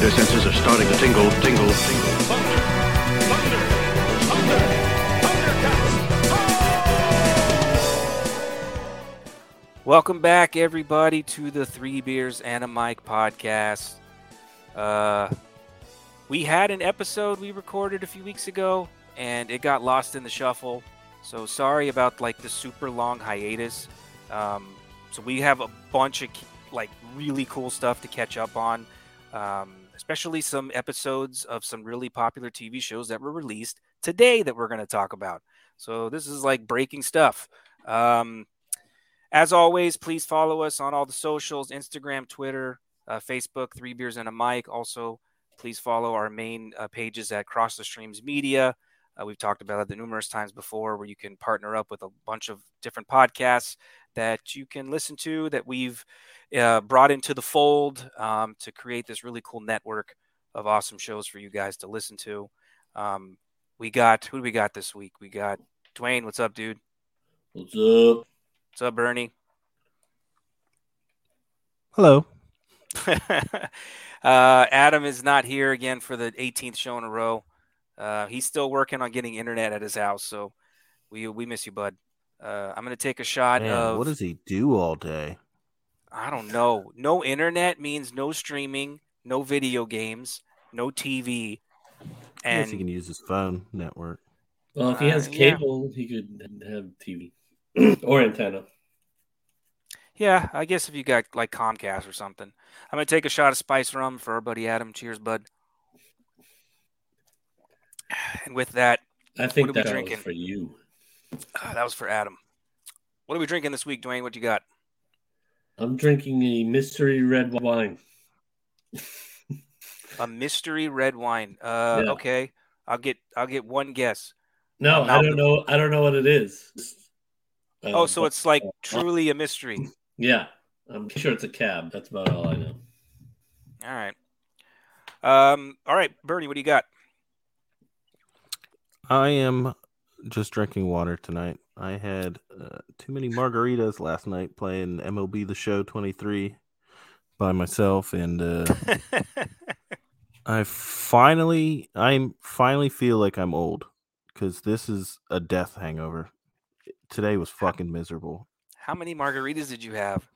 spider senses are starting to tingle, tingle, tingle. Welcome back, everybody, to the Three Beers and a Mic podcast. Uh, we had an episode we recorded a few weeks ago, and it got lost in the shuffle. So sorry about like the super long hiatus. Um, so we have a bunch of like really cool stuff to catch up on, um, especially some episodes of some really popular TV shows that were released today that we're going to talk about. So this is like breaking stuff. Um, as always, please follow us on all the socials Instagram, Twitter, uh, Facebook, Three Beers and a Mic. Also, please follow our main uh, pages at Cross the Streams Media. Uh, we've talked about it numerous times before, where you can partner up with a bunch of different podcasts that you can listen to that we've uh, brought into the fold um, to create this really cool network of awesome shows for you guys to listen to. Um, we got who do we got this week? We got Dwayne. What's up, dude? What's up? What's up, Bernie? Hello. uh, Adam is not here again for the 18th show in a row. Uh, he's still working on getting internet at his house, so we we miss you, bud. Uh, I'm gonna take a shot Man, of what does he do all day? I don't know. No internet means no streaming, no video games, no TV, I guess he can use his phone network. Well, if he has Uh, yeah. cable, he could have TV or antenna. yeah, I guess if you got like Comcast or something, I'm gonna take a shot of spice rum for our buddy Adam. Cheers, bud. And with that, I think What are we drinking? was for you. Uh, that was for Adam. What are we drinking this week, Dwayne? What you got? I'm drinking a mystery red wine. A mystery red wine. Uh, Yeah. okay, I'll get I'll get one guess. No, I don't know. I don't know what it is. Uh, oh, so but- it's like truly a mystery. yeah. I'm sure it's a cab. That's about all I know. All right. Um. All right, Bernie. What do you got? I am just drinking water tonight. I had uh, too many margaritas last night playing MLB The Show 23 by myself, and uh, I finally, I'm finally feel like I'm old because this is a death hangover. Today was fucking miserable. How many margaritas did you have?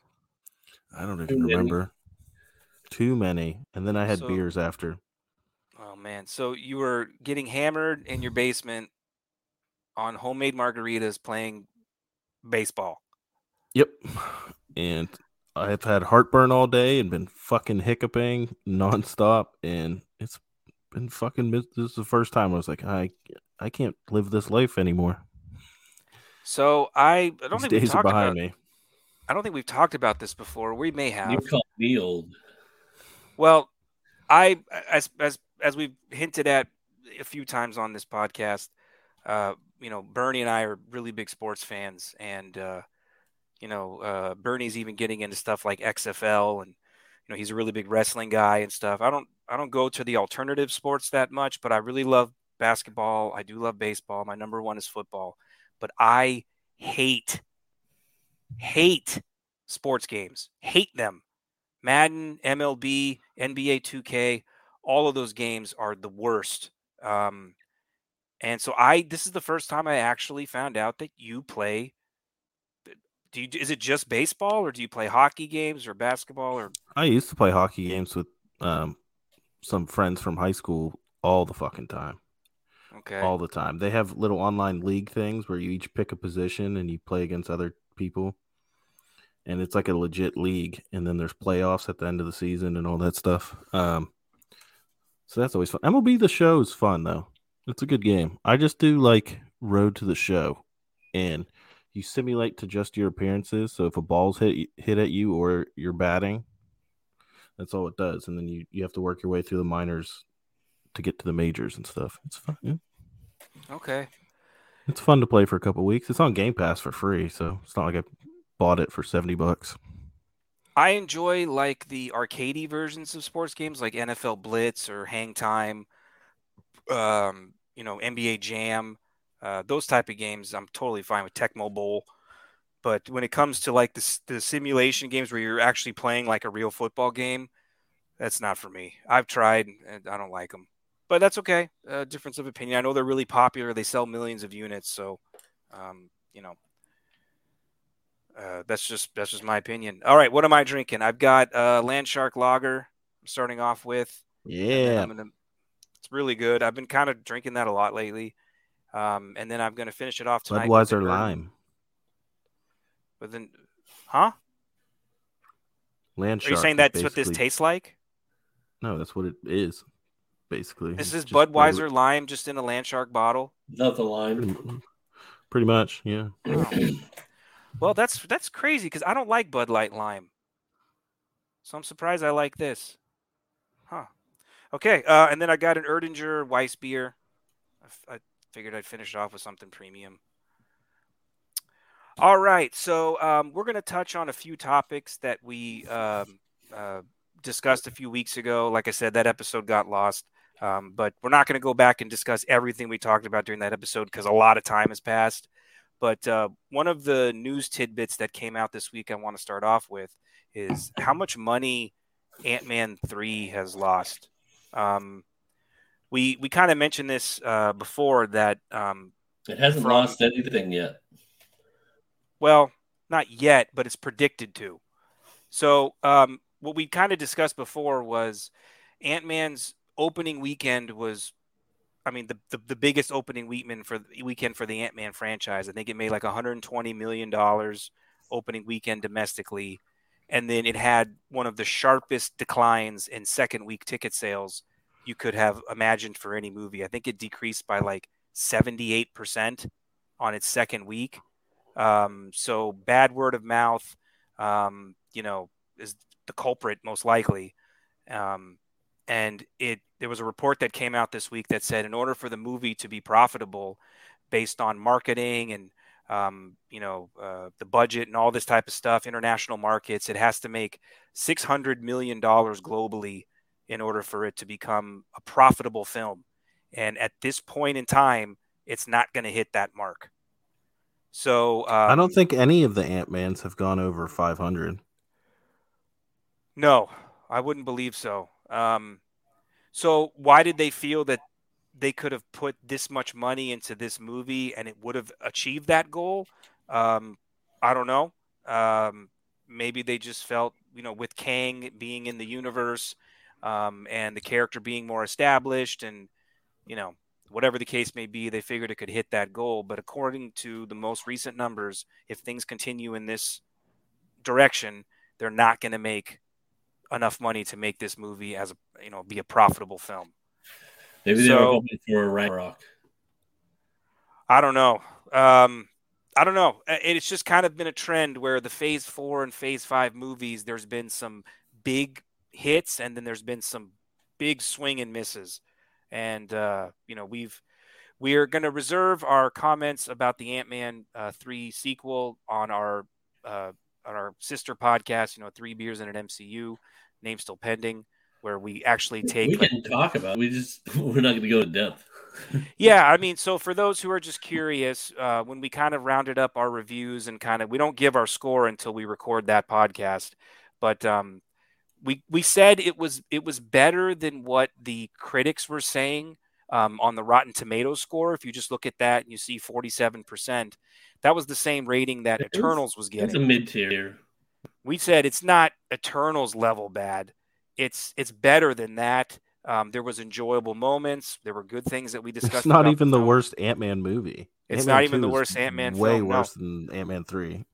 I don't even remember. Too many, and then I had So- beers after. Oh man. So you were getting hammered in your basement on homemade margaritas, playing baseball. Yep. And I've had heartburn all day and been fucking hiccuping nonstop, and it's been fucking. This is the first time I was like, I, I can't live this life anymore. So I, I don't These think we've are talked behind about. me. I don't think we've talked about this before. We may have. You call me old. Well, I as as as we've hinted at a few times on this podcast, uh, you know, Bernie and I are really big sports fans, and uh, you know, uh, Bernie's even getting into stuff like XFL, and you know, he's a really big wrestling guy and stuff. I don't I don't go to the alternative sports that much, but I really love basketball. I do love baseball. My number one is football, but I hate hate sports games. Hate them. Madden, MLB, NBA 2K, all of those games are the worst. Um, and so I this is the first time I actually found out that you play. Do you, is it just baseball, or do you play hockey games or basketball, or I used to play hockey games with um some friends from high school all the fucking time. okay? All the time. They have little online league things where you each pick a position and you play against other people. And it's like a legit league. And then there's playoffs at the end of the season and all that stuff. Um, so that's always fun. MLB the show is fun though. It's a good game. I just do like road to the show, and you simulate to just your appearances. So if a ball's hit hit at you or you're batting, that's all it does. And then you you have to work your way through the minors to get to the majors and stuff. It's fun. yeah. okay. It's fun to play for a couple weeks. It's on Game Pass for free, so it's not like I bought it for seventy bucks. I enjoy like the arcadey versions of sports games, like NFL Blitz or Hang Time, um, you know, NBA Jam, uh, those type of games. I'm totally fine with Tecmo Bowl. But when it comes to like the, the simulation games where you're actually playing like a real football game, that's not for me. I've tried and I don't like them, but that's okay. Uh, difference of opinion. I know they're really popular. They sell millions of units, so um, you know uh, that's just that's just my opinion. All right, what am I drinking? I've got uh, Landshark Lager. I'm starting off with. Yeah, gonna, it's really good. I've been kind of drinking that a lot lately, um, and then I'm going to finish it off tonight. Budweiser Lime. But then, huh? Landshark. Are you saying that's what this tastes like? No, that's what it is. Basically, this is Budweiser regular... lime just in a Landshark bottle. Not the lime. Pretty, pretty much, yeah. Well, that's that's crazy because I don't like Bud Light Lime, so I'm surprised I like this. Huh. Okay, uh, and then I got an Erdinger Weiss beer. I, I figured I'd finish it off with something premium. All right, so um, we're going to touch on a few topics that we um, uh, discussed a few weeks ago. Like I said, that episode got lost, um, but we're not going to go back and discuss everything we talked about during that episode because a lot of time has passed. But uh, one of the news tidbits that came out this week I want to start off with is how much money Ant Man 3 has lost. Um, we we kind of mentioned this uh, before that um, it hasn't from, lost anything yet. Well, not yet, but it's predicted to. So um, what we kind of discussed before was Ant Man's opening weekend was I mean, the, the, the biggest opening weekend for weekend for the Ant Man franchise. I think it made like 120 million dollars opening weekend domestically, and then it had one of the sharpest declines in second week ticket sales you could have imagined for any movie. I think it decreased by like 78 percent on its second week. Um, so bad word of mouth, um, you know, is the culprit most likely. Um, and it there was a report that came out this week that said in order for the movie to be profitable based on marketing and um, you know uh, the budget and all this type of stuff international markets it has to make 600 million dollars globally in order for it to become a profitable film. And at this point in time it's not going to hit that mark. So um, i don't think any of the ant-mans have gone over 500 no i wouldn't believe so. Um, so why did they feel that they could have put this much money into this movie and it would have achieved that goal? Um, I don't know. Um, maybe they just felt, you know, with Kang being in the universe um, and the character being more established and, you know, whatever the case may be, they figured it could hit that goal. But according to the most recent numbers, if things continue in this direction, they're not going to make enough money to make this movie as a you know be a profitable film. Maybe they so, were hoping for a Ragnarok. I don't know. Um, I don't know. It's just kind of been a trend where the Phase Four and Phase Five movies, there's been some big hits, and then there's been some big swing and misses. And uh, you know, we've we are going to reserve our comments about the Ant Man uh, three sequel on our uh, on our sister podcast. You know, Three Beers in an MCU name still pending, where we actually take. We can like, talk about. It. We just we're not going to go in depth. yeah, I mean, so for those who are just curious, uh, when we kind of rounded up our reviews and kind of we don't give our score until we record that podcast, but um, we we said it was it was better than what the critics were saying um, on the Rotten Tomatoes score. If you just look at that and you see forty seven percent, that was the same rating that it Eternals was, was getting. It's a mid tier we said it's not Eternals level bad. It's it's better than that. Um, there was enjoyable moments. There were good things that we discussed. It's not even the, worst Ant Man movie. It's Ant-Man not even the worst Ant Man. Way film, worse no. than Ant Man three.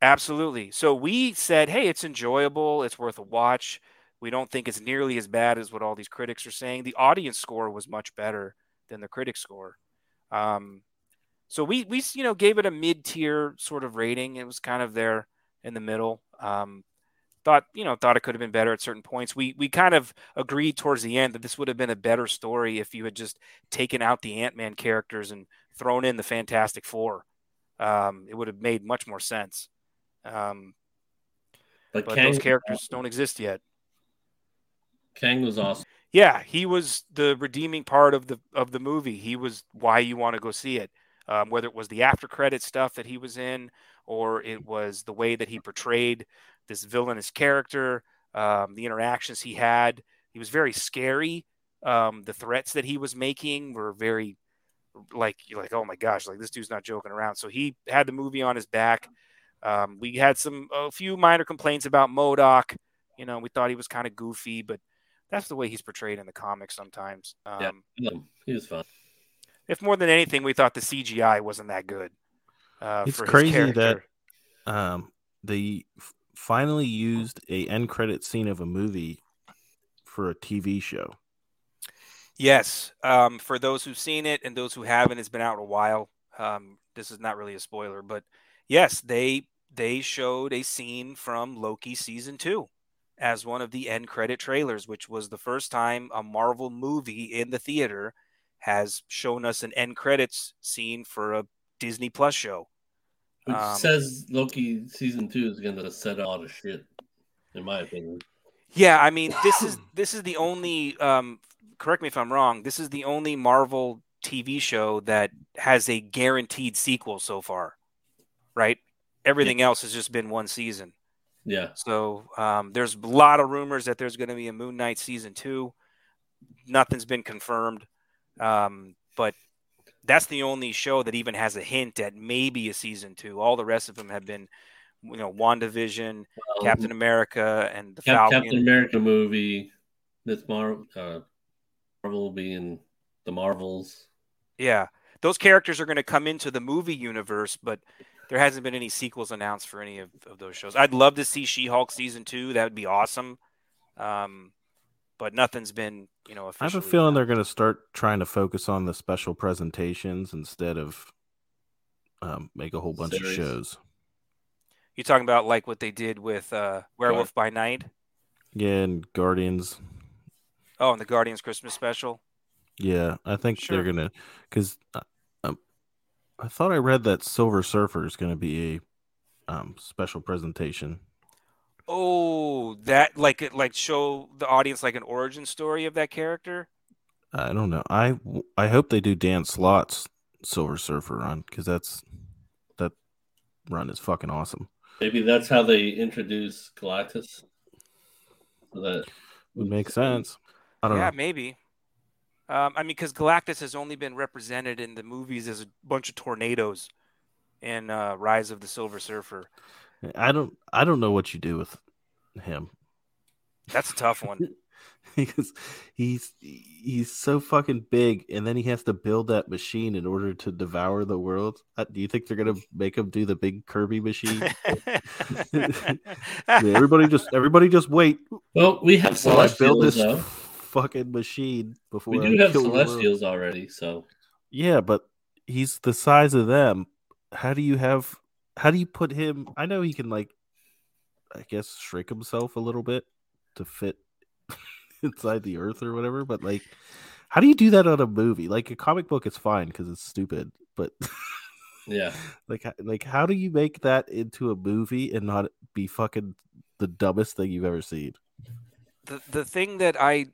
Absolutely. So we said, hey, it's enjoyable. It's worth a watch. We don't think it's nearly as bad as what all these critics are saying. The audience score was much better than the critic score. Um, so we we you know gave it a mid tier sort of rating. It was kind of there in the middle. Um, thought you know thought it could have been better at certain points. We we kind of agreed towards the end that this would have been a better story if you had just taken out the Ant Man characters and thrown in the Fantastic Four. Um, it would have made much more sense. Um, but, but Kang, those characters don't exist yet. Kang was awesome. Yeah, he was the redeeming part of the of the movie. He was why you want to go see it. Um, whether it was the after credit stuff that he was in, or it was the way that he portrayed this villainous character, um, the interactions he had. he was very scary. Um, the threats that he was making were very like you're like, oh my gosh, like this dude's not joking around. So he had the movie on his back. Um, we had some a few minor complaints about MODOK. You know, we thought he was kind of goofy, but that's the way he's portrayed in the comics sometimes. Um, yeah, he was fun. If more than anything, we thought the CGI wasn't that good. Uh, It's for his crazy character. that um, they f- finally used a end credit scene of a movie for a TV show. Yes. Um, for those who've seen it and those who haven't, it's been out a while. Um, this is not really a spoiler, but yes, they they showed a scene from Loki season two as one of the end credit trailers, which was the first time a Marvel movie in the theater has shown us an end credits scene for a Disney Plus show. Which Um, says Loki season two is going to set a lot of shit, in my opinion. Yeah, I mean, this is this is the only. Um, correct me if I'm wrong. This is the only Marvel TV show that has a guaranteed sequel so far, right? Everything else has just been one season. Yeah, So um, there's a lot of rumors that there's going to be a Moon Knight season two. Nothing's been confirmed, um, but that's the only show that even has a hint at maybe a season two. All the rest of them have been, you know, WandaVision, Um, Captain America, and the Cap- Falcon. Captain America movie. This Mar- uh, Marvel being the Marvels. Yeah, those characters are going to come into the movie universe, but there hasn't been any sequels announced for any of, of those shows. I'd love to see She-Hulk season two. That would be awesome. Um, but nothing's been, you know, I have a feeling announced. they're going to start trying to focus on the special presentations instead of um, make a whole bunch Series. of shows. You're talking about like what they did with uh, Werewolf by Night. Yeah, and Guardians. Oh, and the Guardians Christmas special. Yeah, I think Sure. they're gonna because um, I thought I read that Silver Surfer is going to be a um, special presentation. Oh, that like like show the audience like an origin story of that character. I don't know. I I hope they do Dan Slott's Silver Surfer run because that's that run is fucking awesome. Maybe that's how they introduce Galactus. So that Would make sense. I don't yeah, know. maybe. Um, I mean, because Galactus has only been represented in the movies as a bunch of tornadoes in uh, Rise of the Silver Surfer. I don't. I don't know what you do with him That's a tough one. because he's he's so fucking big, and then he has to build that machine in order to devour the world. Uh, Do you think they're gonna make him do the big Kirby machine? Yeah, everybody just everybody just wait well, we have while I build Celestials this though. fucking machine before We I do have kill the world. Celestials already, so Yeah, but he's the size of them. How do you have? How do you put him? I know he can like, I guess shrink himself a little bit to fit inside the earth or whatever. But like, how do you do that on a movie? Like a comic book, it's fine because it's stupid. But yeah. like, like how do you make that into a movie and not be fucking the dumbest thing you've ever seen? the the thing that I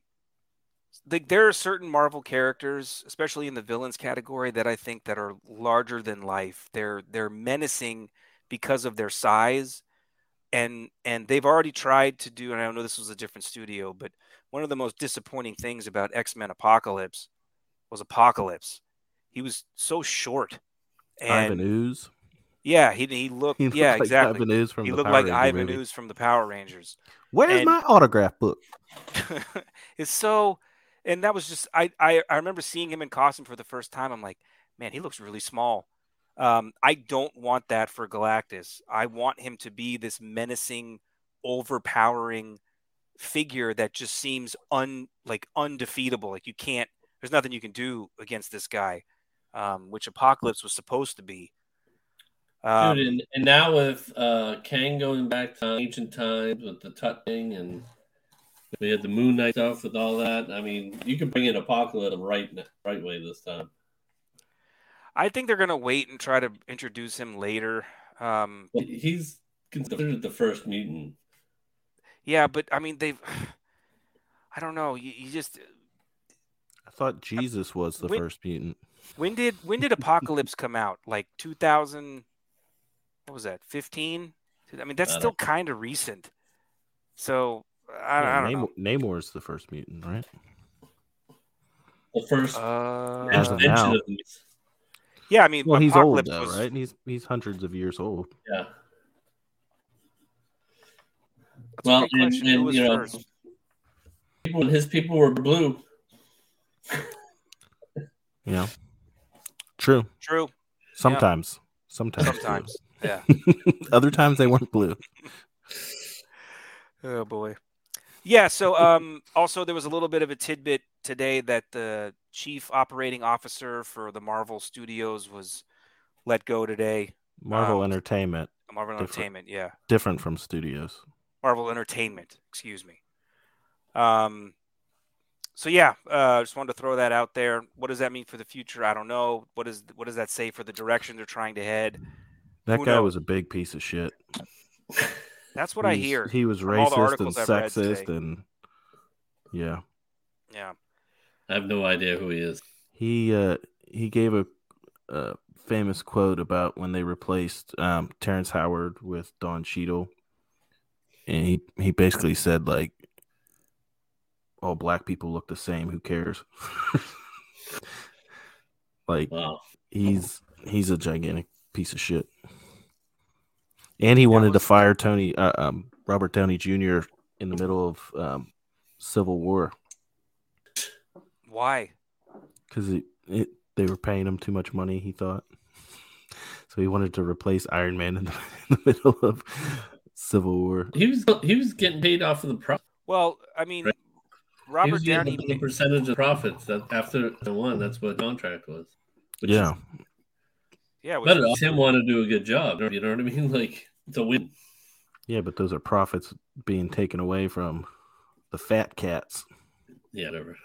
like there are certain Marvel characters, especially in the villains category, that I think that are larger than life. They're they're menacing because of their size, and and they've already tried to do. And I know this was a different studio, but one of the most disappointing things about X Men Apocalypse was Apocalypse. He was so short, and Ivan Ooze. yeah, he he looked He looked yeah like exactly. Ivan Ooze from He the looked Power like Ranger Ivan movie. Ooze from the Power Rangers. Where's and- my autograph book? it's so and that was just I, I i remember seeing him in costume for the first time. I'm like man he looks really small. Um i don't want that for galactus. I want him to be this menacing overpowering figure that just seems un like undefeatable. Like you can't there's nothing you can do against this guy um which apocalypse was supposed to be. Um, Dude, and, and now with uh Kang going back to ancient times with the tutting and we had the Moon Knight stuff with all that. I mean, you can bring in Apocalypse the right right way this time. i think they're gonna wait and try to introduce him later um He's considered the first mutant. Yeah, but I mean they've. I don't know. You, you just I thought Jesus was the When- first mutant. when did when did Apocalypse come out? Like two thousand. What was that? Fifteen. I mean that's still kind of recent. So I, I don't Namor, know. Namor's the first mutant, right? The first Uh, As of now. of yeah, I mean, Well, he's old though, was- right? He's he's hundreds of years old. Yeah. That's Well, and, and you know, first? people, his people were blue. yeah. true. True. Sometimes, sometimes. Sometimes. Yeah. Other times they weren't blue. Oh boy. Yeah, so um also there was a little bit of a tidbit today that the chief operating officer for the Marvel Studios was let go today. Marvel Um, Entertainment, Marvel Different. Entertainment, yeah. different from studios. Marvel Entertainment, excuse me. Um so yeah, uh just wanted to throw that out there. What does that mean for the future? I don't know. What is what does that say for the direction they're trying to head? That Who guy knows? was a big piece of shit. That's what I hear. He was from all the racist and I've sexist, and yeah, Yeah. I have no idea who he is. he uh he gave a, a famous quote about when they replaced um, Terrence Howard with Don Cheadle, and he he basically said like, "All black people look the same. Who cares?" like Wow. he's he's a gigantic piece of shit. And he Yeah, wanted to fire Tony uh, um, Robert Downey Jr. in the middle of um, Civil War Why? because it, it they were paying him too much money. He thought so. He wanted to replace Iron Man in the, in the middle of Civil War. He was he was getting paid off of the profit. Well, I mean, Right. he Robert was Downey. the percentage of profits that after the one. That's what the contract was. Which Yeah, is Yeah, but better. was- Him want to do a good job. You know what I mean? Like it's a win. yeah, but those are profits being taken away from the fat cats. Yeah, whatever.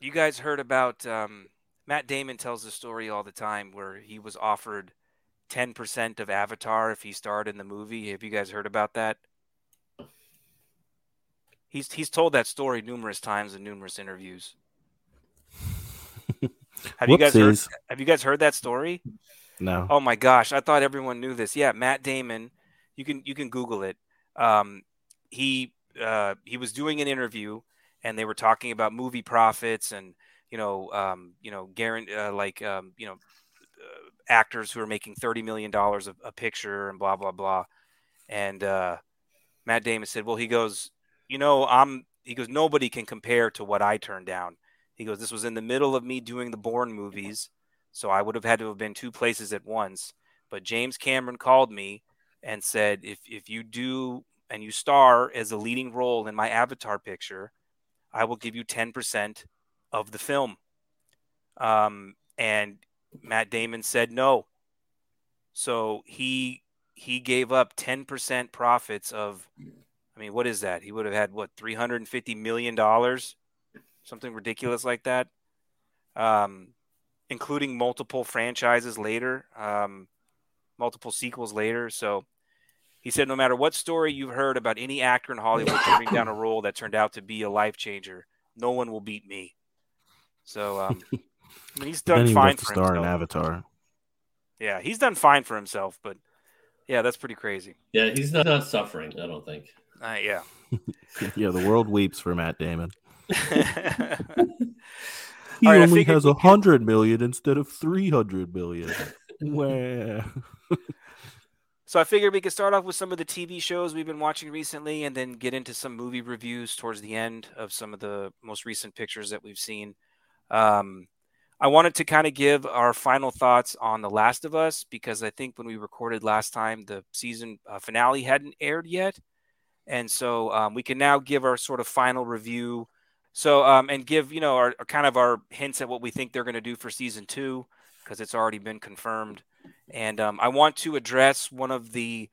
you guys heard about um, Matt Damon tells the story all the time where he was offered 10% of Avatar if he starred in the movie. Have you guys heard about that? He's he's told that story numerous times in numerous interviews. Have you guys heard have you guys heard that story? No, Oh my gosh, I thought everyone knew this. Yeah, Matt Damon, you can you can Google it. Um, he uh, he was doing an interview, and they were talking about movie profits and you know um, you know uh, like um, you know uh, actors who are making thirty million dollars a, a picture and blah blah blah. And uh, Matt Damon said, "Well, he goes, you know, I'm." He goes, "Nobody can compare to what I turned down." He goes, "This was in the middle of me doing the Bourne movies." So I would have had to have been two places at once. But James Cameron called me and said, if, if you do and you star as a leading role in my Avatar picture, I will give you 10% of the film. Um, and Matt Damon said no. So he he gave up 10% profits of I mean, what is that? He would have had what 350 million dollars, something ridiculous like that. Um, including multiple franchises later, um, multiple sequels later. So he said, no matter what story you've heard about any actor in Hollywood turning down a role that turned out to be a life changer, no one will beat me. So um, I mean, he's done he fine got to for star in himself. Avatar. Yeah, he's done fine for himself, but yeah, that's pretty crazy. Yeah, he's not, not suffering. I don't think. Uh, yeah. Yeah, the world weeps for Matt Damon. He All right, I only has we a could- hundred million instead of three hundred million. Wah. So I figured we could start off with some of the TV shows we've been watching recently and then get into some movie reviews towards the end of some of the most recent pictures that we've seen. Um, I wanted to kind of give our final thoughts on The Last of Us because I think when we recorded last time, the season uh, finale hadn't aired yet. And so um, we can now give our sort of final review. So, um, and give, you know, our, our kind of our hints at what we think they're going to do for season two because it's already been confirmed. And um, I want to address one of the,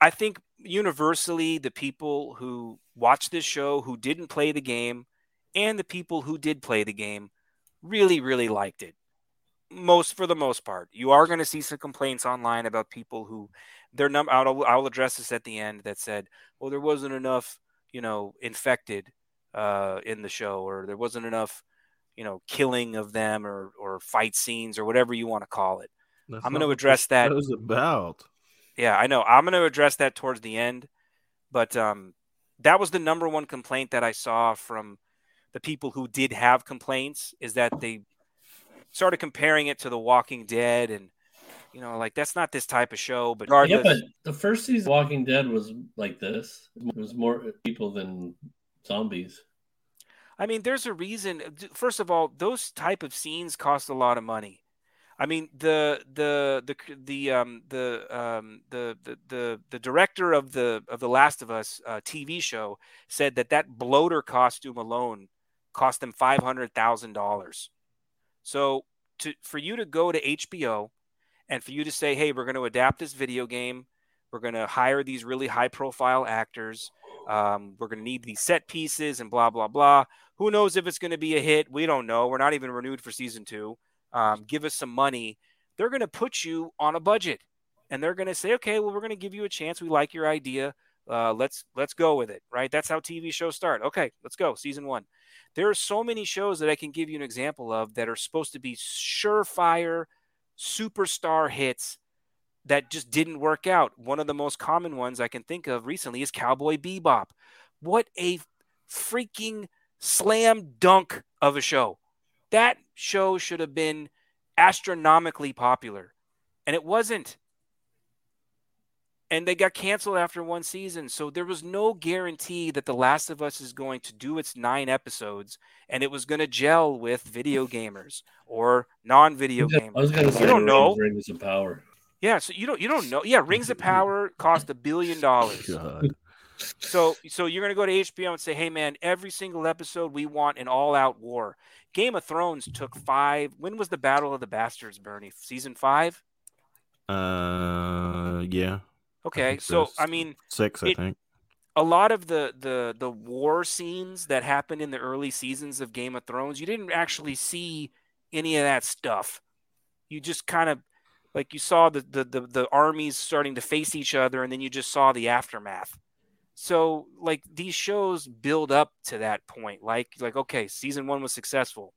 I think universally, the people who watch this show who didn't play the game and the people who did play the game really, really liked it. Most for the most part, you are going to see some complaints online about people who their number. I'll, I'll address this at the end that said, "Well, there wasn't enough, you know, infected uh, in the show, or there wasn't enough, you know, killing of them, or or fight scenes, or whatever you want to call it." That's I'm gonna what address this that- show's about. Yeah, I know. I'm going to address that towards the end, but um, that was the number one complaint that I saw from the people who did have complaints is that they started comparing it to The Walking Dead and you know like that's not this type of show but yeah but the first season Walking Dead was like this it was more people than zombies I mean there's a reason first of all those type of scenes cost a lot of money. I mean the the the the um the um the the the, the director of the of the Last of Us uh, TV show said that that bloater costume alone cost them five hundred thousand dollars. So to for you to go to HBO and for you to say, hey, we're going to adapt this video game, we're going to hire these really high profile actors, um, we're going to need these set pieces and blah blah blah. Who knows if it's going to be a hit? We don't know. We're not even renewed for season two um, give us some money, they're going to put you on a budget, and they're going to say, okay, well, we're going to give you a chance. We like your idea. Uh, let's let's go with it, right? That's how TV shows start. Okay, let's go. Season one. There are so many shows that I can give you an example of that are supposed to be surefire, superstar hits that just didn't work out. One of the most common ones I can think of recently is Cowboy Bebop. What a freaking slam dunk of a show. That show should have been astronomically popular, and it wasn't. And they got canceled after one season. So there was no guarantee that The Last of Us is going to do its nine episodes and it was going to gel with video gamers or non-video gamers. I was going to say, you don't know. Rings of Power. Yeah, so you don't you don't know. Yeah, Rings of Power cost a billion dollars. So so you're gonna go to HBO and say, hey man, every single episode we want an all-out war. Game of Thrones took five. When was the Battle of the Bastards, Bernie? Season five? Uh, yeah. Okay, I so I mean, six, I it, think. A lot of the the the war scenes that happened in the early seasons of Game of Thrones, you didn't actually see any of that stuff. You just kind of like you saw the, the the the armies starting to face each other, and then you just saw the aftermath. So like these shows build up to that point. Like like okay, season 1 was successful.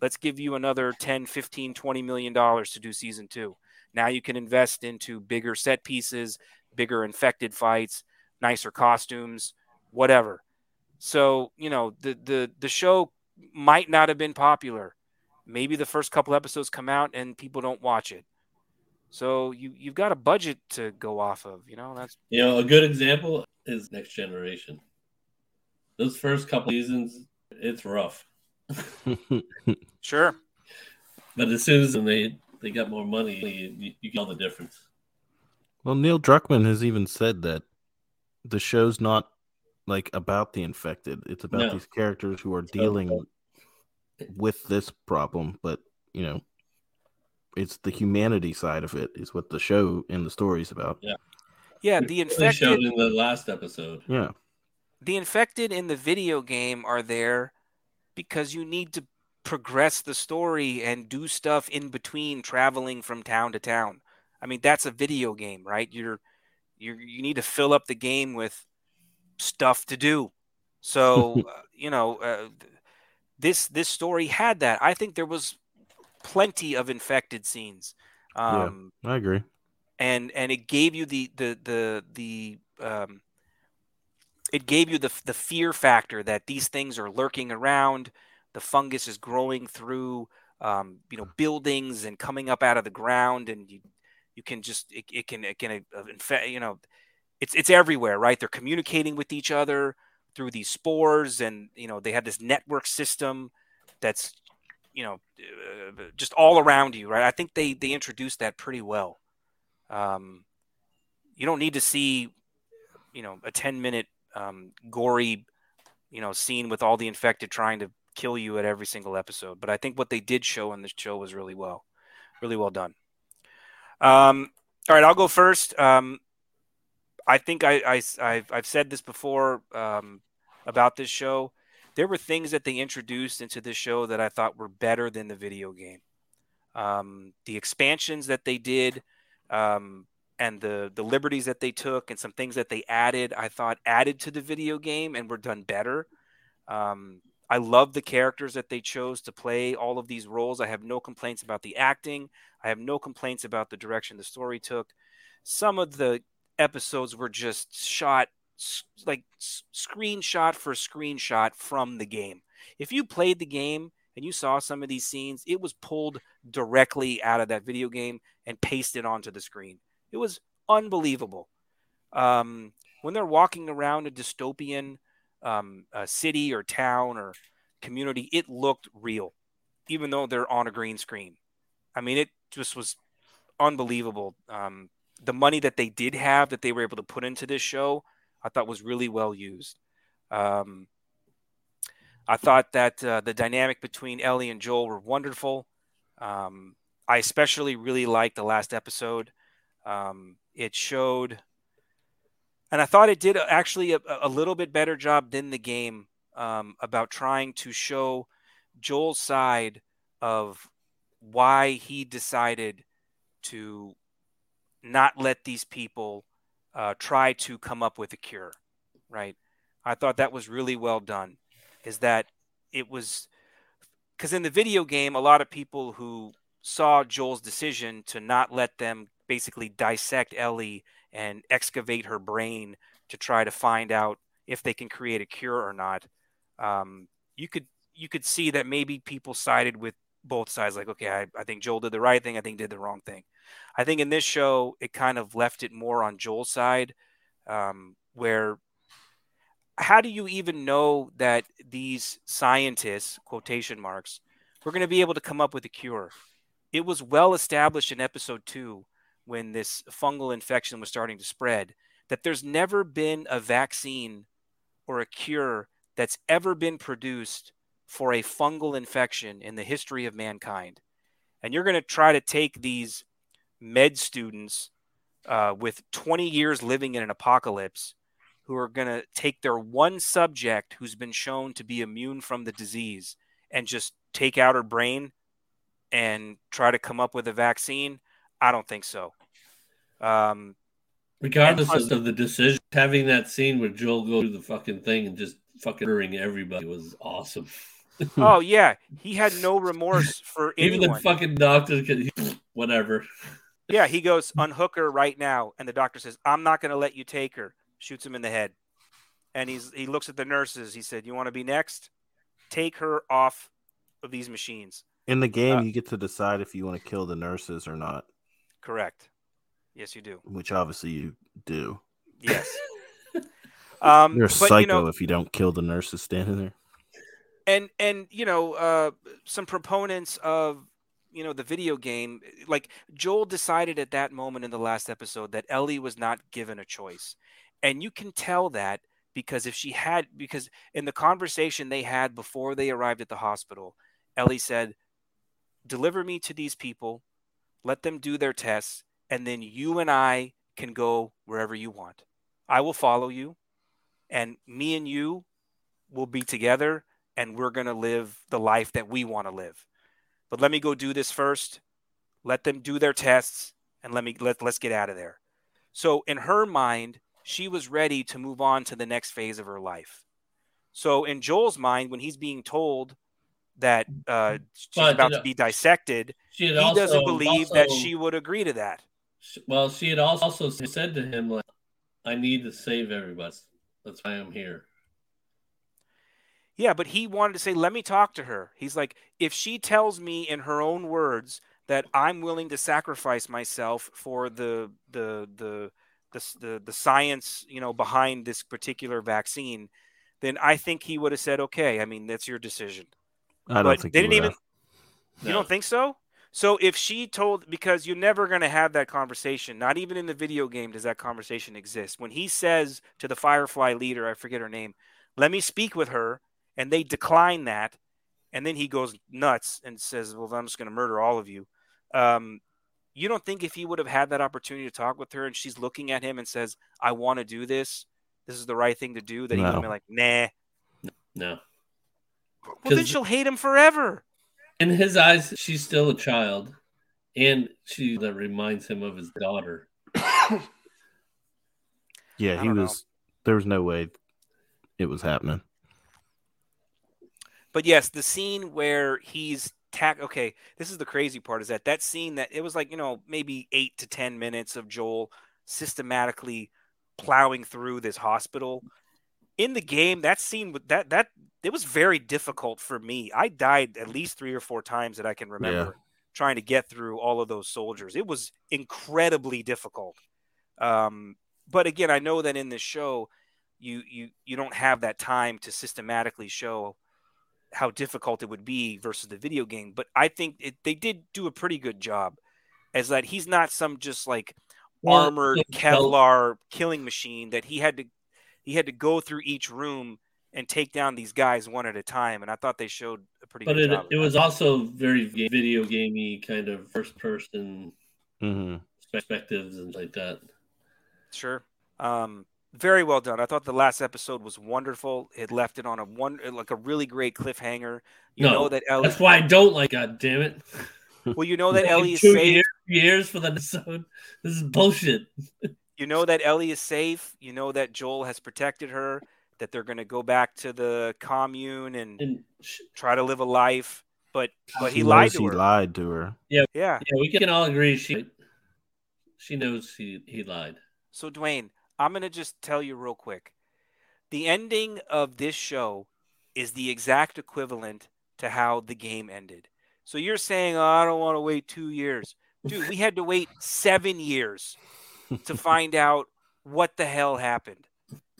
Let's give you another 10, 15, 20 million dollars to do season 2. Now you can invest into bigger set pieces, bigger infected fights, nicer costumes, whatever. So, you know, the the the show might not have been popular. Maybe the first couple episodes come out and people don't watch it. So you you've got a budget to go off of, you know. That's you know a good example is Next Generation. Those first couple seasons, it's rough. sure. But as soon as they they got more money, you, you get all the difference. Well, Neil Druckmann has even said that the show's not like about the infected. It's about no. these characters who are dealing with this problem, but you know, it's the humanity side of it is what the show and the story is about. Yeah. Yeah, the infected showed in the last episode. Yeah. The infected in the video game are there because you need to progress the story and do stuff in between traveling from town to town. I mean, that's a video game, right? You're you you need to fill up the game with stuff to do. So, uh, you know, uh, this this story had that. I think there was plenty of infected scenes. Um, yeah, I agree and and it gave you the the the the um, it gave you the the fear factor that these things are lurking around. The fungus is growing through um, you know buildings and coming up out of the ground, and you you can just it, it can it can uh, infect you know it's it's everywhere, right? They're communicating with each other through these spores, and you know they have this network system that's you know uh, just all around you, right? I think they they introduced that pretty well. Um, you don't need to see, you know, a 10 minute um, gory, you know, scene with all the infected trying to kill you at every single episode. But I think what they did show in the show was really well, really well done. Um, all right, I'll go first. Um, I think I, I, I've, I've said this before um, about this show. There were things that they introduced into this show that I thought were better than the video game. Um, the expansions that they did, um, and the the liberties that they took and some things that they added, I thought added to the video game and were done better. Um, I love the characters that they chose to play all of these roles. I have no complaints about the acting. I have no complaints about the direction the story took. Some of the episodes were just shot like screenshot for screenshot from the game. If you played the game and you saw some of these scenes, it was pulled directly out of that video game and pasted onto the screen. It was unbelievable. Um, when they're walking around a dystopian um, a city or town or community, it looked real, even though they're on a green screen. I mean, it just was unbelievable. Um, the money that they did have that they were able to put into this show, I thought was really well used. Um, I thought that uh, the dynamic between Ellie and Joel were wonderful. Um, I especially really liked the last episode. Um, it showed, and I thought it did actually a, a little bit better job than the game um, about trying to show Joel's side of why he decided to not let these people uh, try to come up with a cure, right? I thought that was really well done. Is that it was because in the video game, a lot of people who saw Joel's decision to not let them basically dissect Ellie and excavate her brain to try to find out if they can create a cure or not. Um, you could you could see that maybe people sided with both sides, like, okay, I, I think Joel did the right thing, I think did the wrong thing. I think in this show, it kind of left it more on Joel's side, um, where how do you even know that these scientists, quotation marks, were going to be able to come up with a cure? It was well established in episode two when this fungal infection was starting to spread that there's never been a vaccine or a cure that's ever been produced for a fungal infection in the history of mankind. And you're going to try to take these med students uh, with 20 years living in an apocalypse who are going to take their one subject who's been shown to be immune from the disease and just take out her brain and try to come up with a vaccine. I don't think so. Um, Regardless And- of the decision, having that scene where Joel goes through the fucking thing and just fucking murdering everybody was awesome. oh yeah, he had no remorse for Even anyone. the fucking doctor could, whatever. Yeah, he goes, unhook her right now. And the doctor says, I'm not going to let you take her. Shoots him in the head. And he's he looks at the nurses. He said, You want to be next? Take her off of these machines. In the game, Uh, you get to decide if you want to kill the nurses or not, Correct. Yes, you do. which obviously you do. Yes. Um, You're a but, psycho you know, if you don't kill the nurses standing there. And and you know uh, some proponents of you know the video game like joel decided at that moment in the last episode that ellie was not given a choice. And you can tell that because if she had because in the conversation they had before they arrived at the hospital ellie said deliver me to these people let them do their tests and then you and i can go wherever you want. I will follow you and me and you will be together and we're going to live the life that we want to live. But let me go do this first. Let them do their tests and let me let let's get out of there. So in her mind, she was ready to move on to the next phase of her life. So in Joel's mind, when he's being told that uh, she's But, about you to be dissected, he also, doesn't believe that she would agree to that. Well, she had also said to him, like, I need to save everybody. That's why I'm here. Yeah, but he wanted to say, let me talk to her. He's like, if she tells me in her own words that I'm willing to sacrifice myself for the the the the the, the science, you know, behind this particular vaccine, then I think he would have said, okay. I mean, that's your decision. I don't but think they didn't even. would've. You No. don't think so? So if she told, because you're never going to have that conversation, not even in the video game does that conversation exist. When he says to the Firefly leader, I forget her name, let me speak with her, and they decline that, and then he goes nuts and says, well, I'm just going to murder all of you. Um, you don't think if he would have had that opportunity to talk with her and she's looking at him and says, I want to do this, this is the right thing to do, that he would have No. been like, nah. No. Well, then 'Cause- she'll hate him forever. In his eyes, she's still a child, and she that reminds him of his daughter. Yeah, he don't know. was. There was no way it was happening. But yes, the scene where he's tack. Okay, this is the crazy part is that that scene that it was like you know maybe eight to ten minutes of Joel systematically plowing through this hospital. In the game, that scene with that that it was very difficult for me. I died at least three or four times that I can remember trying to get through all of those soldiers. It was incredibly difficult. Um, but again, I know that in this show, you you you don't have that time to systematically show how difficult it would be versus the video game. But I think it, they did do a pretty good job, as that he's not some just like Well, armored it- Kevlar killing machine that he had to he had to go through each room and take down these guys one at a time. And I thought they showed a pretty But good it, job. it was also very video gamey kind of first person hmm perspectives and like that. Sure. Um, very well done. I thought the last episode was wonderful. It left it on a one like a really great cliffhanger. You No, know that Ellie. That's why I don't like. God damn it! Well, you know that Ellie is two safe. years, years for the episode. This is bullshit. You know that Ellie is safe. You know that Joel has protected her. That they're going to go back to the commune and And sh- try to live a life. But but he lied knows to he her. lied to her. Yeah, Yeah. yeah, we can all agree she she knows he he lied. So Dwayne, I'm going to just tell you real quick. The ending of this show is the exact equivalent to how the game ended. So you're saying, "Oh, I don't want to wait 2 years." Dude, we had to wait 7 years to find out what the hell happened.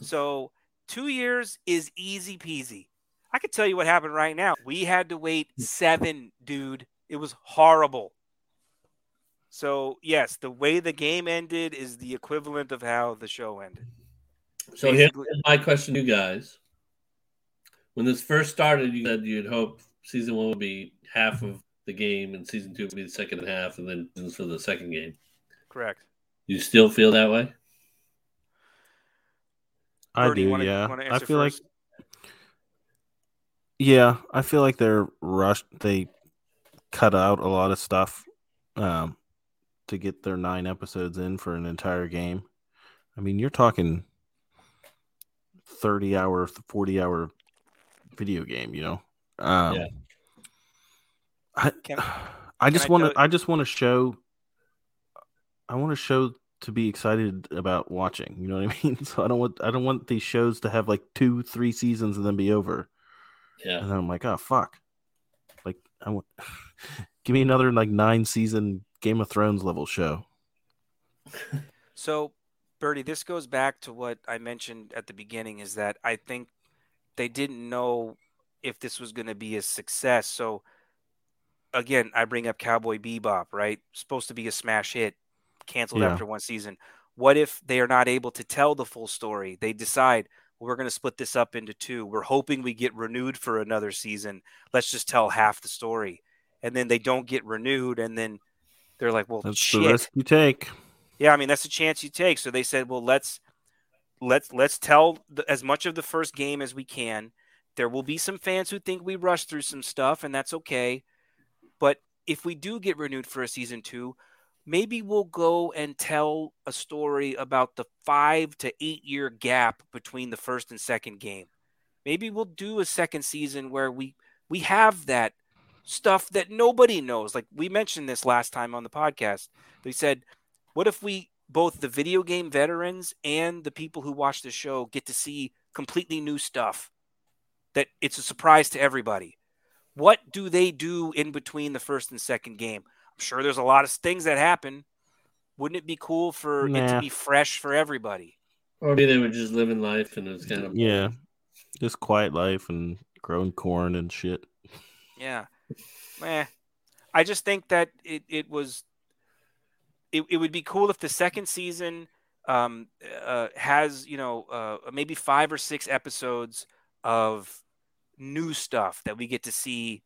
So, 2 years is easy peasy. I can tell you what happened right now. We had to wait 7, dude. It was horrible. So, yes, the way the game ended is the equivalent of how the show ended. So here's my question to you guys. When this first started, you said you'd hope season one would be half of the game and season two would be the second half, and then seasons for the second game. Correct. You still feel that way? I Bird, you do, wanna- yeah. I feel first? like yeah, I feel like they're rushed. They cut out a lot of stuff um, to get their nine episodes in for an entire game. I mean, you're talking thirty hour, forty hour video game. You know, um, Yeah. I Can- I just want to. I just want to show. I want to show to be excited about watching. You know what I mean? So I don't want. I don't want these shows to have like two, three seasons and then be over. Yeah. And then I'm like, oh fuck. Like I want. Give me another like nine season Game of Thrones level show. So, Bernie, this goes back to what I mentioned at the beginning is that I think they didn't know if this was going to be a success. So, again, I bring up Cowboy Bebop, right? Supposed to be a smash hit, canceled Yeah. after one season. What if they are not able to tell the full story? They decide, well, we're going to split this up into two. We're hoping we get renewed for another season. Let's just tell half the story. And then they don't get renewed. And then they're like, well, That's shit. the risk you take. Yeah, I mean that's a chance you take. So they said, well, let's let's let's tell the, as much of the first game as we can. There will be some fans who think we rushed through some stuff, and that's okay. But if we do get renewed for a season two, maybe we'll go and tell a story about the five to eight year gap between the first and second game. Maybe we'll do a second season where we we have that stuff that nobody knows. Like we mentioned this last time on the podcast. They said what if we both the video game veterans and the people who watch the show get to see completely new stuff that it's a surprise to everybody what do they do in between the first and second game i'm sure there's a lot of things that happen wouldn't it be cool for it to be fresh for everybody Or maybe they were just living life and it was kind of Yeah. Just quiet life and growing corn and shit. yeah eh. i just think that it, it was it, it would be cool if the second season um, uh, has you know uh, maybe five or six episodes of new stuff that we get to see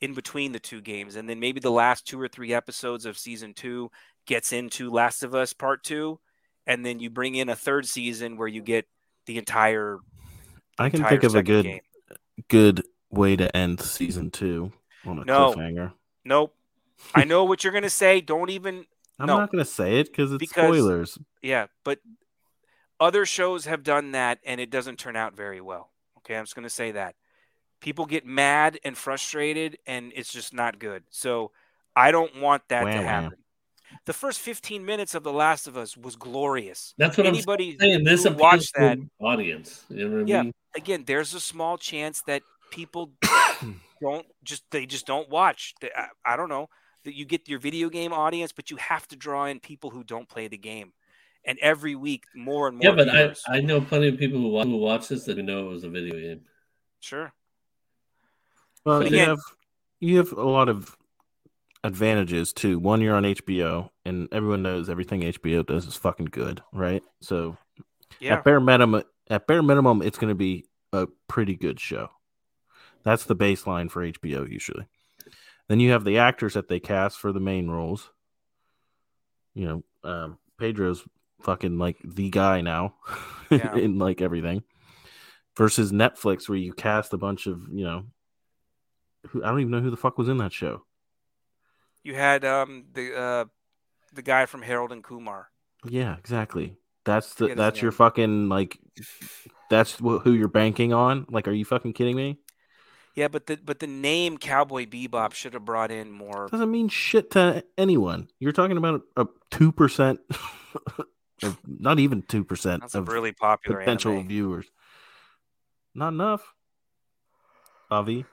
in between the two games and then maybe the last two or three episodes of season two gets into last of us part two and then you bring in a third season where you get the entire I can entire think of a good game. good way to end season two on a No. cliffhanger. nope i know what you're gonna say don't even I'm No. not gonna say it because it's Because- spoilers. Yeah, but other shows have done that and it doesn't turn out very well. Okay, I'm just going to say that. People get mad and frustrated and it's just not good. So I don't want that Wah, to wah. happen. The first 15 minutes of The Last of Us was glorious. That's what Anybody I'm saying. This who appeals watched that- audience. You know what I Yeah. mean? again, there's a small chance that people don't just they just don't watch. They- I, I don't know that you get your video game audience, but you have to draw in people who don't play the game. And every week, more and more. Yeah, but I. I know plenty of people who watch, who watch this that know it was a video game. sure. Well, But you again- have you have a lot of advantages too. One, you're on HBO, and everyone knows everything HBO does is fucking good, right? So Yeah. at bare minimum, at bare minimum, it's going to be a pretty good show. That's the baseline for HBO usually. Then you have the actors that they cast for the main roles. You know, um, Pedro's fucking like the guy now Yeah. in like everything. Versus Netflix, where you cast a bunch of you know, who I don't even know who the fuck was in that show. You had um the uh the guy from Harold and Kumar. Yeah, exactly. That's the that's your fucking like. That's wh- who you're banking on. Like, are you fucking kidding me? Yeah, but the but the name Cowboy Bebop should have brought in more. doesn't mean shit to anyone. You're talking about a two percent, not even two percent That's a of really popular potential anime. viewers. Not enough. Avi,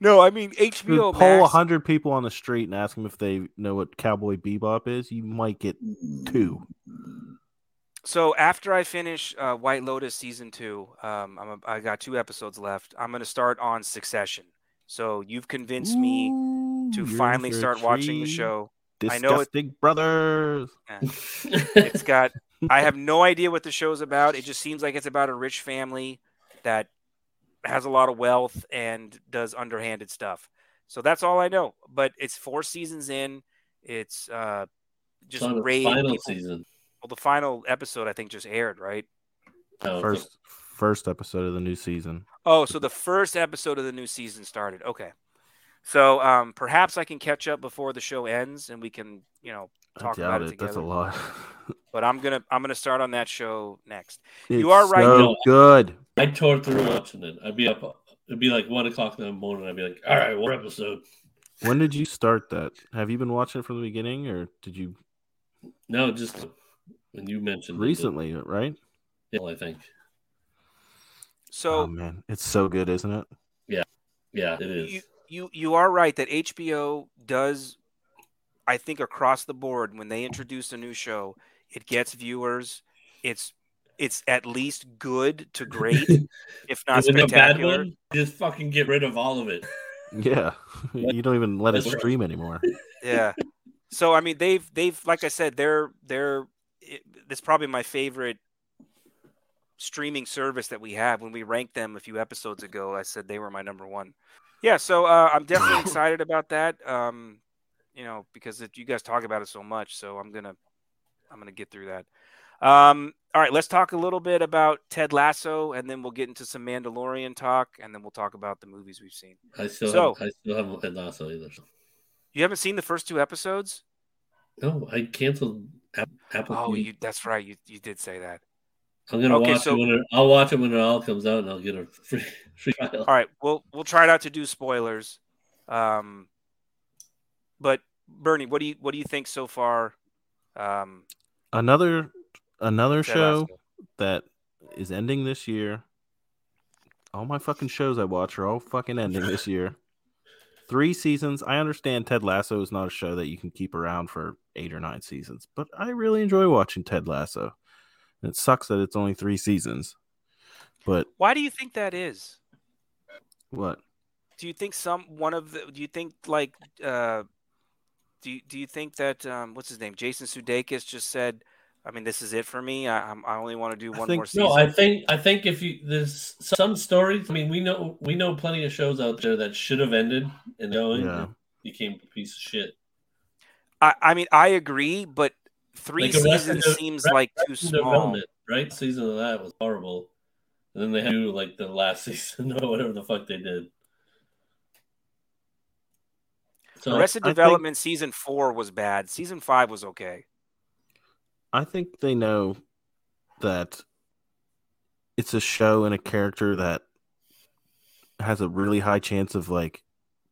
No, I mean Dude, HBO poll Max. hundred people on the street and ask them if they know what Cowboy Bebop is. You might get two. So after I finish uh, White Lotus season two, um, I'm a, I got two episodes left. I'm gonna start on Succession. So you've convinced me to finally in for start watching the treat. show. I know it- Disgusting brothers. It's got. I have no idea what the show's about. It just seems like it's about a rich family that has a lot of wealth and does underhanded stuff. So that's all I know. But it's four seasons in. It's uh, just It's on the final people- season. Well, the final episode I think just aired, right? No, First, first episode of the new season. Oh, so the first episode of the new season started. Okay. So um, perhaps I can catch up before the show ends, and we can, you know, talk about it it. That's a lot. But I'm gonna I'm gonna start on that show next. It's are right, So though. good. I tore through watching it. I'd be up. It'd be like one o'clock in the morning. I'd be like, "All right, one episode." When did you start that? Have you been watching it from the beginning, or did you No, just when you mentioned it, recently? Right? yeah, I think. So oh man, it's so good, isn't it? Yeah, yeah, it is. you you you are right that HBO does I think across the board when they introduce a new show, it gets viewers. It's it's at least good to great, if not Is it a bad spectacular. one? Just fucking get rid of all of it. Yeah. you don't even let it stream anymore. Yeah. So I mean they've they've like I said they're they're it, it's probably my favorite streaming service that we have. When we ranked them a few episodes ago, I said they were my number one. Yeah, so uh, I'm definitely excited about that. Um, you know, because it, you guys talk about it so much, so I'm gonna I'm gonna get through that. Um, all right, let's talk a little bit about Ted Lasso, and then we'll get into some Mandalorian talk, and then we'll talk about the movies we've seen. I still So- have, I still haven't had Lasso either. You haven't seen the first two episodes? No, I canceled Apple. Oh, TV. you, that's right. You you did say that. I'm gonna Okay, watch so- it when it, I'll watch it when it all comes out, and I'll get a free free trial. All right, we'll we'll try not to do spoilers. Um, but Bernie, what do you what do you think so far? Um, Another another show Lasso? that is ending this year. All my fucking shows I watch are all fucking ending this year. Three seasons. I understand Ted Lasso is not a show that you can keep around for eight or nine seasons, but I really enjoy watching Ted Lasso. And it sucks that it's only three seasons. But Why do you think that is? what? Do you think some one of the? Do you think like? Uh, do you, do you think that um, what's his name? Jason Sudeikis just said. I mean, this is it for me. I, I'm, only want to do one think- more season. No, I think I think if you there's some stories. I mean, we know we know plenty of shows out there that should have ended and going Yeah. became a piece of shit. I, I mean, I agree, but three Like seasons De- seems Arrested like too small. Right? Season of that was horrible, and then they had to do like the last season or whatever the fuck they did. So Arrested I think- Development season four was bad. Season five was okay. I think they know that it's a show and a character that has a really high chance of like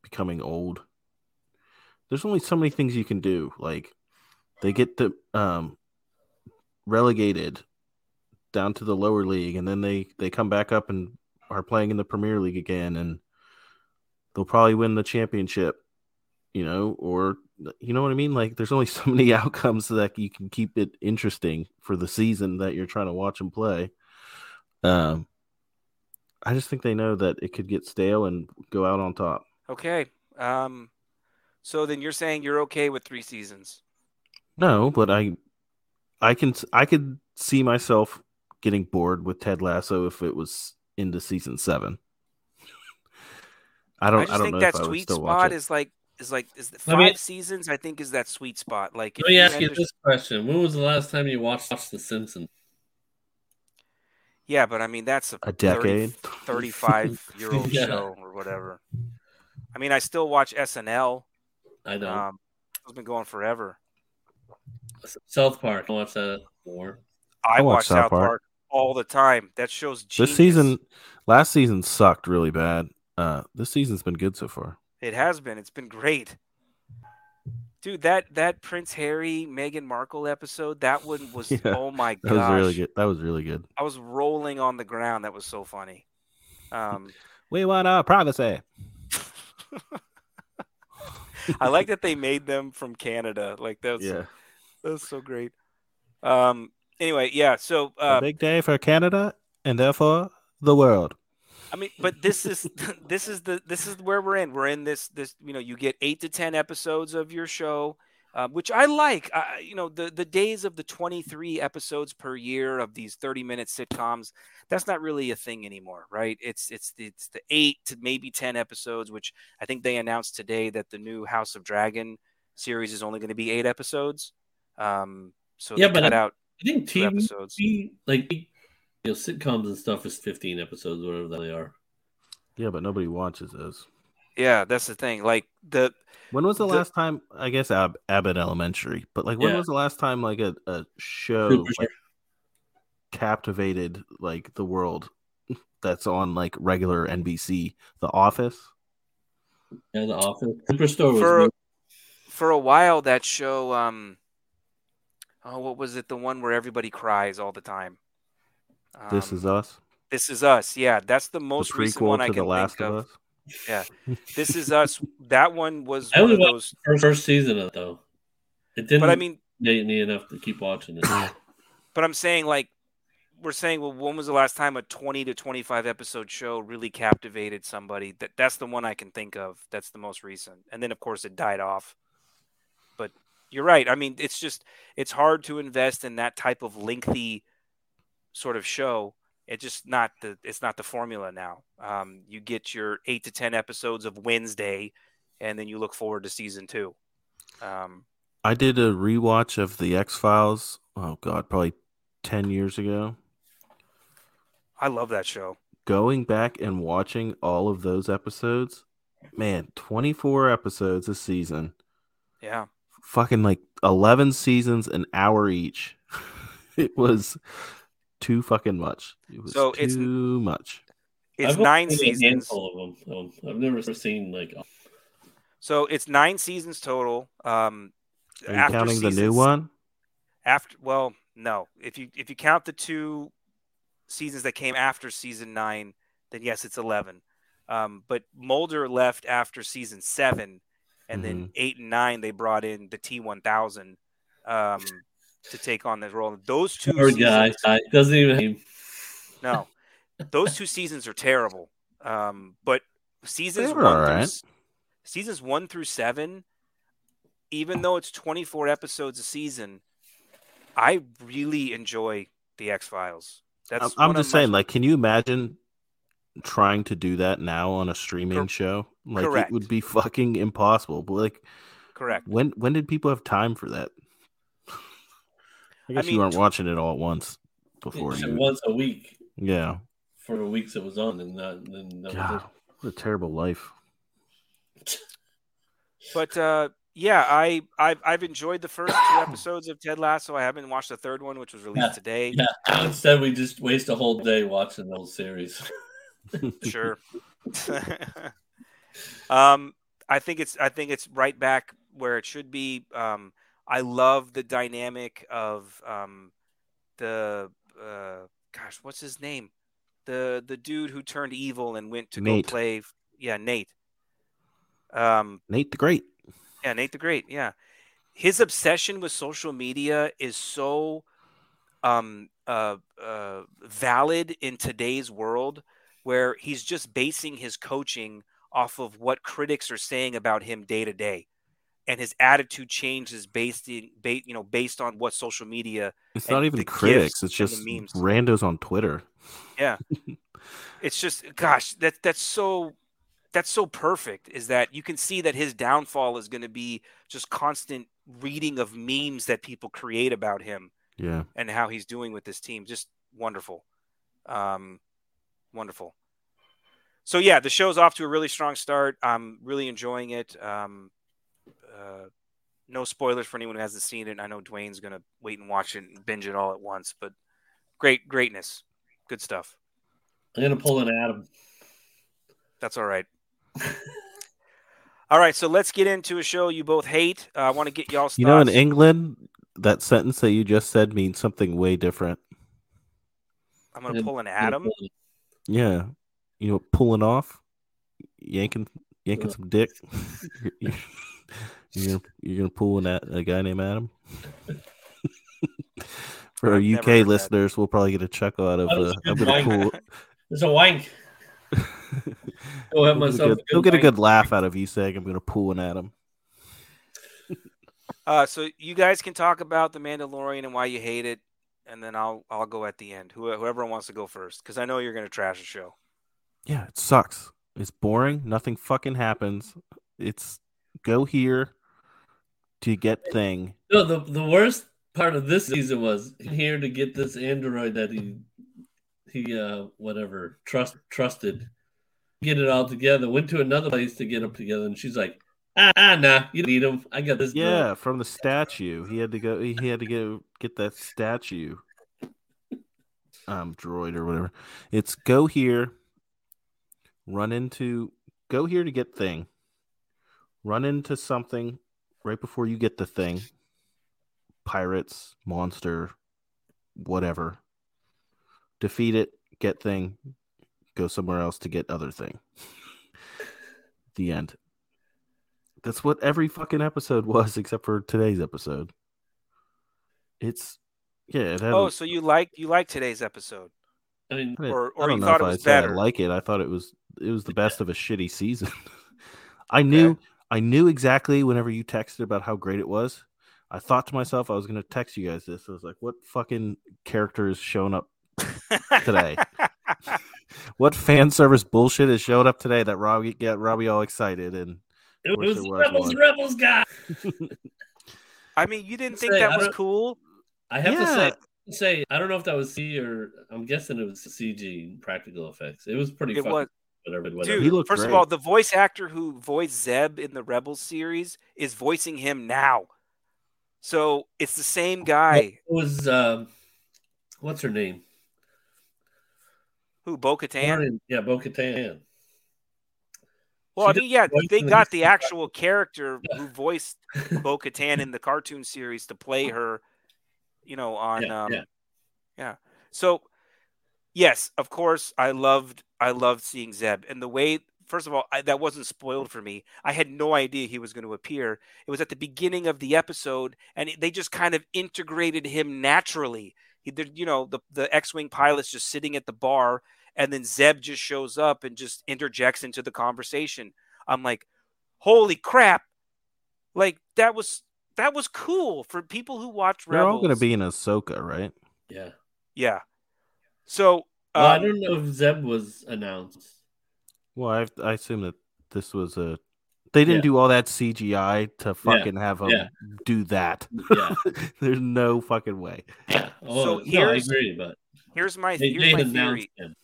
becoming old. There's only so many things you can do. Like they get the um relegated down to the lower league and then they they come back up and are playing in the Premier League again and they'll probably win the championship, you know, or you know what I mean? Like there's only so many outcomes that you can keep it interesting for the season that you're trying to watch them play. Um I just think they know that it could get stale and go out on top. Okay. Um, so then you're saying you're okay with three seasons? No, but I I can I could see myself getting bored with Ted Lasso if it was into season 7. I don't I I, don't think know that if I would sweet spot is like is like is the five me- seasons. I think is that sweet spot. Like if Let me you ask end you this question: When was the last time you watched, watched The Simpsons? Yeah, but I mean that's a, a decade. 35 year old Yeah. show or whatever. I mean, I still watch SNL. I don't. Um, it's been going forever. South Park. I watched that more. I, I watch watch South South Park. Park. all the time. That show's This season last season sucked really bad. Uh this season's been good so far. It has been. It's been great. Dude, that that Prince Harry Meghan Markle episode, that one was Yeah, oh my god. That gosh. was really good. That was really good. I was rolling on the ground. That was so funny. Um, We want our privacy. I like that they made them from Canada. Like that's Yeah. that's so great. Um. Anyway, yeah. So, a uh, big day for Canada and therefore the world. I mean, but this is this is the this is where we're in. We're in this this you know you get eight to ten episodes of your show, um, which I like. I, you know the the days of the twenty three episodes per year of these thirty minute sitcoms. That's not really a thing anymore, right? It's it's it's the eight to maybe ten episodes, which I think they announced today that the new House of Dragon series is only going to be eight episodes. Um, so Yeah, they but cut I- out I think two TV, episodes. like you know, sitcoms and stuff is 15 episodes, whatever they are. Yeah, but nobody watches those. Yeah, that's the thing. Like the When was the, The- last time? I guess Ab- Abbott Elementary, but like when Yeah. was the last time like a, a show like, captivated like the world that's on like regular NBC? The Office. Yeah, The Office. Superstore was For- good. for a while that show um oh what was it the one where everybody cries all the time this Um, is us. this is us yeah that's the The most recent one to i The can Last think of of Us. this is us that one was I one of those First, first season of it, though. It didn't but i mean date me enough to keep watching it. but i'm saying like we're saying well when was the last time a 20 to 25 episode show really captivated somebody that that's the one i can think of that's the most recent and then of course it died off but you're right i mean it's just it's hard to invest in that type of lengthy sort of show it's just not the it's not the formula now um, you get your eight to ten episodes of wednesday and then you look forward to season two um, I did a rewatch of the X Files. Oh God, probably ten years ago. i love that show Going back and watching all of those episodes, man, twenty four episodes a season. yeah fucking like 11 seasons an hour each it was too fucking much it was So too it's- much it's I've nine seen a seasons handful of them. So I've never seen like So it's nine seasons total. Um, are you after counting the new one After, well, no. If you if you count the two seasons that came after season nine, then yes, it's eleven. Um, but Mulder left after season seven, and then Mm-hmm. eight and nine they brought in the T one thousand um, to take on this role. Those two poor seasons, guy. Doesn't even. no, those two seasons are terrible. Um, but seasons one all through seasons one through seven, even though it's twenty four episodes a season, I really enjoy the X Files. That's i'm, I'm one of just my- saying like can you imagine trying to do that now on a streaming Cor- show like correct. it would be fucking impossible but like correct. when when did people have time for that i guess mean, you weren't tw- watching it all at once before you once a week yeah for the weeks it was on, and that, then that God, was what a terrible life But uh, yeah, I I've, I've enjoyed the first two episodes of Ted Lasso. I haven't watched the third one, which was released Yeah. today. it. Yeah. Instead, we just waste a whole day watching those series. Sure. um, I think it's I think it's right back where it should be. Um, I love the dynamic of um, the uh, gosh, what's his name? The the dude who turned evil and went to Nate. go play. Yeah, Nate. Um, Nate the Great. yeah, Nate the Great. Yeah, his obsession with social media is so um, uh, uh, valid in today's world, where he's just basing his coaching off of what critics are saying about him day to day, and his attitude changes based in, you know, based on what social media. It's not even critics. It's just memes. randos on Twitter. Yeah, it's just, gosh, that that's so. That's so perfect. Is that you can see that his downfall is going to be just constant reading of memes that people create about him Yeah. and how he's doing with this team. Just wonderful. Um, wonderful. So yeah, the show's off to a really strong start. I'm really enjoying it. Um, uh, no spoilers for anyone who hasn't seen it. I know Dwayne's gonna wait and watch it and binge it all at once, but great greatness, good stuff. I'm gonna pull an Adam. That's all right. all right, so let's get into a show you both hate. Uh, I want to get y'all's You know, in. England, that sentence that you just said means something way different. I'm gonna pull an Adam. Yeah. You know, pulling off, yanking, yanking some dick. you're, you're gonna you're gonna pull an, a a guy named Adam. For our I've never UK listeners, we'll probably get a chuckle out of. That Uh, a I'm good gonna There's a wank. Go have He'll get a myself. good- a he'll good get a good laugh out of you saying I'm gonna pull an Adam. Uh, so you guys can talk about the Mandalorian and why you hate it, and then I'll I'll go at the end. Who, whoever wants to go first, because I know you're gonna trash the show. Yeah, it sucks. It's boring. Nothing fucking happens. It's go here to get thing. No, the the worst part of this season was here to get this android that he he uh whatever trust trusted, get it all together. Went to another place to get them together, and she's like, ah, ah nah, you need them. I got this. Yeah, girl." from the statue. He had to go. He had to go get that statue. Um, droid or whatever. It's go here. Run into. Go here to get thing. Run into something right before you get the thing. Pirates, monster, whatever. Defeat it. Get thing. Go somewhere else to get other thing. the end. That's what every fucking episode was, except for today's episode. It's yeah. It had, Oh, so you like you like today's episode, I mean, I, or- I don't you know thought if it was I'd say I like it. I thought it was it was the best of a shitty season. I knew I knew exactly whenever you texted about how great it was. I thought to myself I was going to text you guys this. I was like, what fucking character is showing up? Today. What fan service bullshit is showing up today that Robbie get Robbie all excited and it was there the was rebels, one. rebels guy. I mean, you didn't think Say, that was cool? I have Yeah. to say, say I don't know if that was C or I'm guessing it was CG practical effects. It was pretty. It fucking was, whatever. whatever. dude. He looked first of all, the voice actor who voiced Zeb in the Rebels series is voicing him now, so it's the same guy. It was um, what's her name? Who Bo Katan? Yeah, Bo Katan. Well, I mean, yeah, they got the actual character who voiced Bo Katan in the cartoon series to play her, you know, on Yeah, um yeah. yeah. So yes, of course, I loved I loved seeing Zeb and the way first of all, I, that wasn't spoiled for me. I had no idea he was going to appear. It was at the beginning of the episode and it- they just kind of integrated him naturally. He did, you know, the the X-wing pilot's just sitting at the bar and then Zeb just shows up and just interjects into the conversation. I'm like, "Holy crap." Like that was that was cool for people who watch they're Rebels. all going to be in Ahsoka, right? Yeah. Yeah. So Well, I um, don't know if Zeb was announced. Well, I I assume that this was a. They didn't Yeah. do all that CGI to fucking have them yeah. do that. Yeah. There's no fucking way. Yeah. Oh, So no, I here's- agree, but here's my they, here's they my theory. him.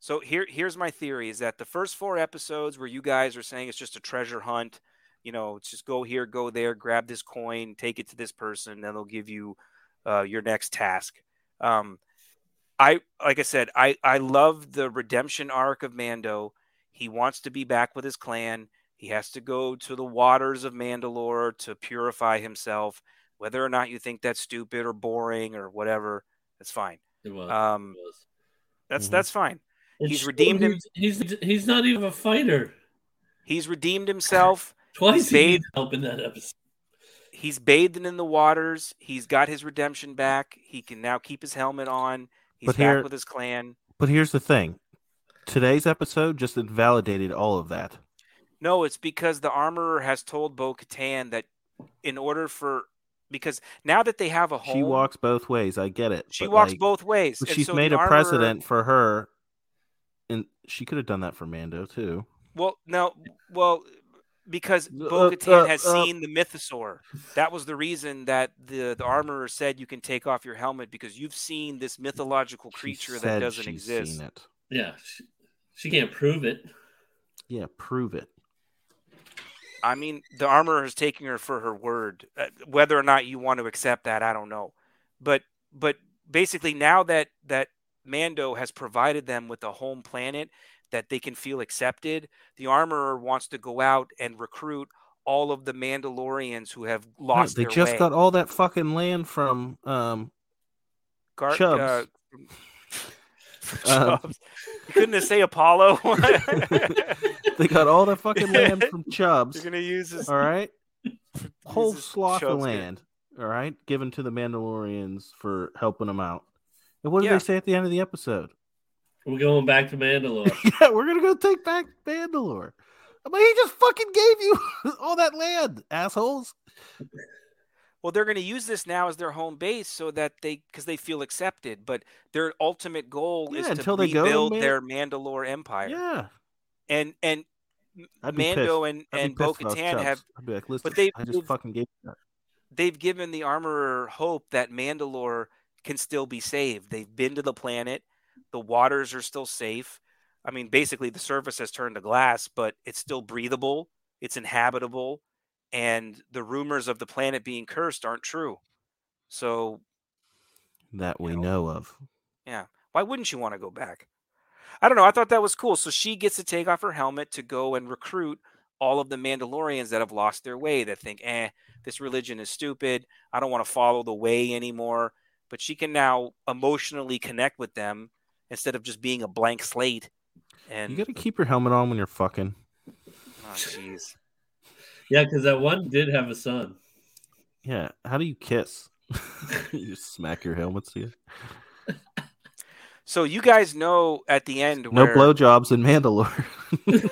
So here here's my theory is that the first four episodes where you guys are saying it's just a treasure hunt, you know, it's just go here, go there, grab this coin, take it to this person, then they'll give you uh, your next task. Um, I like I said, I I love the redemption arc of Mando. He wants to be back with his clan. He has to go to the waters of Mandalore to purify himself. Whether or not you think that's stupid or boring or whatever, that's fine. It was. Um, it was. That's Mhm. that's fine. It he's redeemed him- He's, he's he's not even a fighter. He's redeemed himself. Twice he Spade- needed help in that episode. He's bathed in the waters. He's got his redemption back. He can now keep his helmet on. He's But back here- with his clan. But here's the thing. Today's episode just invalidated all of that. No, it's because the armorer has told Bo Katan that in order for because now that they have a home, She walks both ways. I get it. she walks like, both ways. And she's so made a armorer- precedent for her, and she could have done that for Mando too. Well, no, well, because Uh, Bo Katan uh, has uh. seen the mythosaur. That was the reason that the the armorer said you can take off your helmet because you've seen this mythological She creature that doesn't she's exist. Seen it. Yeah, she, she can't prove it. Yeah, prove it. I mean, the armorer is taking her for her word. Uh, whether or not you want to accept that, I don't know. But but basically, now that that Mando has provided them with a home planet that they can feel accepted, the armorer wants to go out and recruit all of the Mandalorians who have No, lost. they just way. got all that fucking land from um Gar- Chubbs. uh, Um, Chubbs. You couldn't say Apollo. they got all that fucking land from Chubbs. You're gonna use this All right, whole swath of land. All right, given to the Mandalorians for helping them out. And what did Yeah. they say at the end of the episode? We're going back to Mandalore. yeah, we're gonna go take back Mandalore. I mean, he just fucking gave you all that land, assholes. Well, they're going to use this now as their home base so that they, because they feel accepted. But their ultimate goal is Yeah, to until they go, rebuild man. their Mandalore empire. Yeah, And and Mando pissed. and and pissed if I was Bo-Katan have I'd be like, listen, they- I just they've- fucking gave you that. they've given the armorer hope that Mandalore can still be saved. They've been to the planet. The waters are still safe. I mean, basically, the surface has turned to glass, but it's still breathable. It's inhabitable, and the rumors of the planet being cursed aren't true. So that we know. know of. Yeah. Why wouldn't you want to go back? I don't know. I thought that was cool. So she gets to take off her helmet to go and recruit all of the Mandalorians that have lost their way, that think, eh, this religion is stupid. I don't want to follow the way anymore. But she can now emotionally connect with them instead of just being a blank slate. And You got to keep your helmet on when you're fucking. oh, jeez. yeah, because that one did have a son. Yeah, how do you kiss? you smack your helmets together. So you guys know at the end No where blowjobs in Mandalore.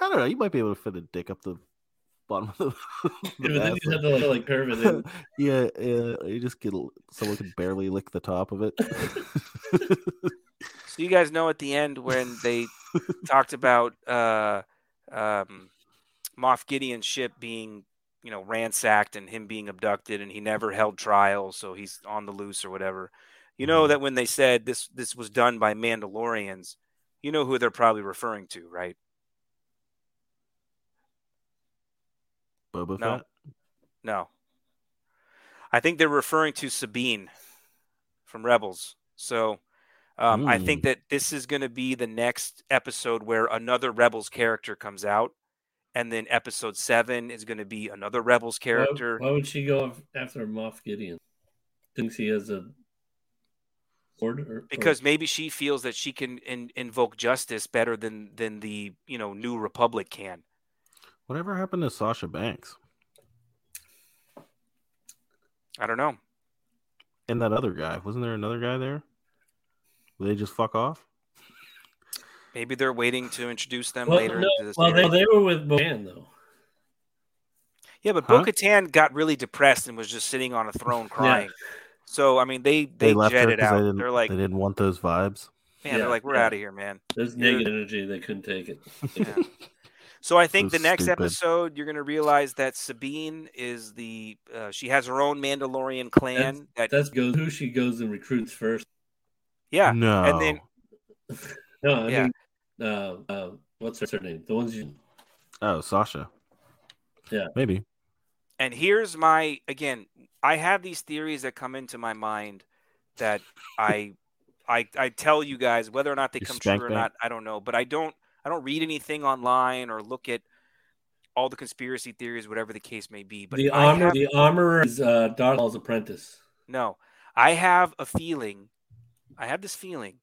I don't know. You might be able to fit a dick up the bottom of the. Yeah, but then you have to like curve it in. yeah, yeah. You just get someone can barely lick the top of it. So you guys know at the end when they talked about uh, um, Moff Gideon's ship being, you know, ransacked and him being abducted, and he never held trial, so he's on the loose or whatever. You know Mhm. that when they said this this was done by Mandalorians, you know who they're probably referring to, right? Boba No. Fett. No. I think they're referring to Sabine from Rebels. So um, I think that this is going to be the next episode where another Rebels character comes out. And then episode seven is going to be another Rebels character. why would she go after Moff Gideon? Thinks he has a sword, or, or- because maybe she feels that she can in, invoke justice better than than the you know New Republic can. Whatever happened to Sasha Banks I don't know. and that other guy? Wasn't there another guy there? Will they just fuck off? Maybe they're waiting to introduce them well, later no, into this. well they, they were with Bo-Katan though. Yeah, but Huh? Bo Katan got really depressed and was just sitting on a throne crying. So I mean, they they, They, left her jetted out. they didn't. They're like, they didn't want those vibes. man, they're like, we're yeah. out of here, man. There's You're- negative energy. They couldn't take it. Yeah. So I think the next stupid. episode, you're going to realize that Sabine is the uh, she has her own Mandalorian clan. that That's goes who she goes and recruits first. yeah, No. and then No, I Yeah. mean, uh, uh, what's her name? The ones you. oh, Sasha. Yeah. Maybe. and here's my again. I have these theories that come into my mind that I I I tell you guys whether or not they You come true or bank. not. I don't know, but I don't I don't read anything online or look at all the conspiracy theories, whatever the case may be. But the armor, have- the armorer is uh, Darth Maul's apprentice. no, I have a feeling. I have this feeling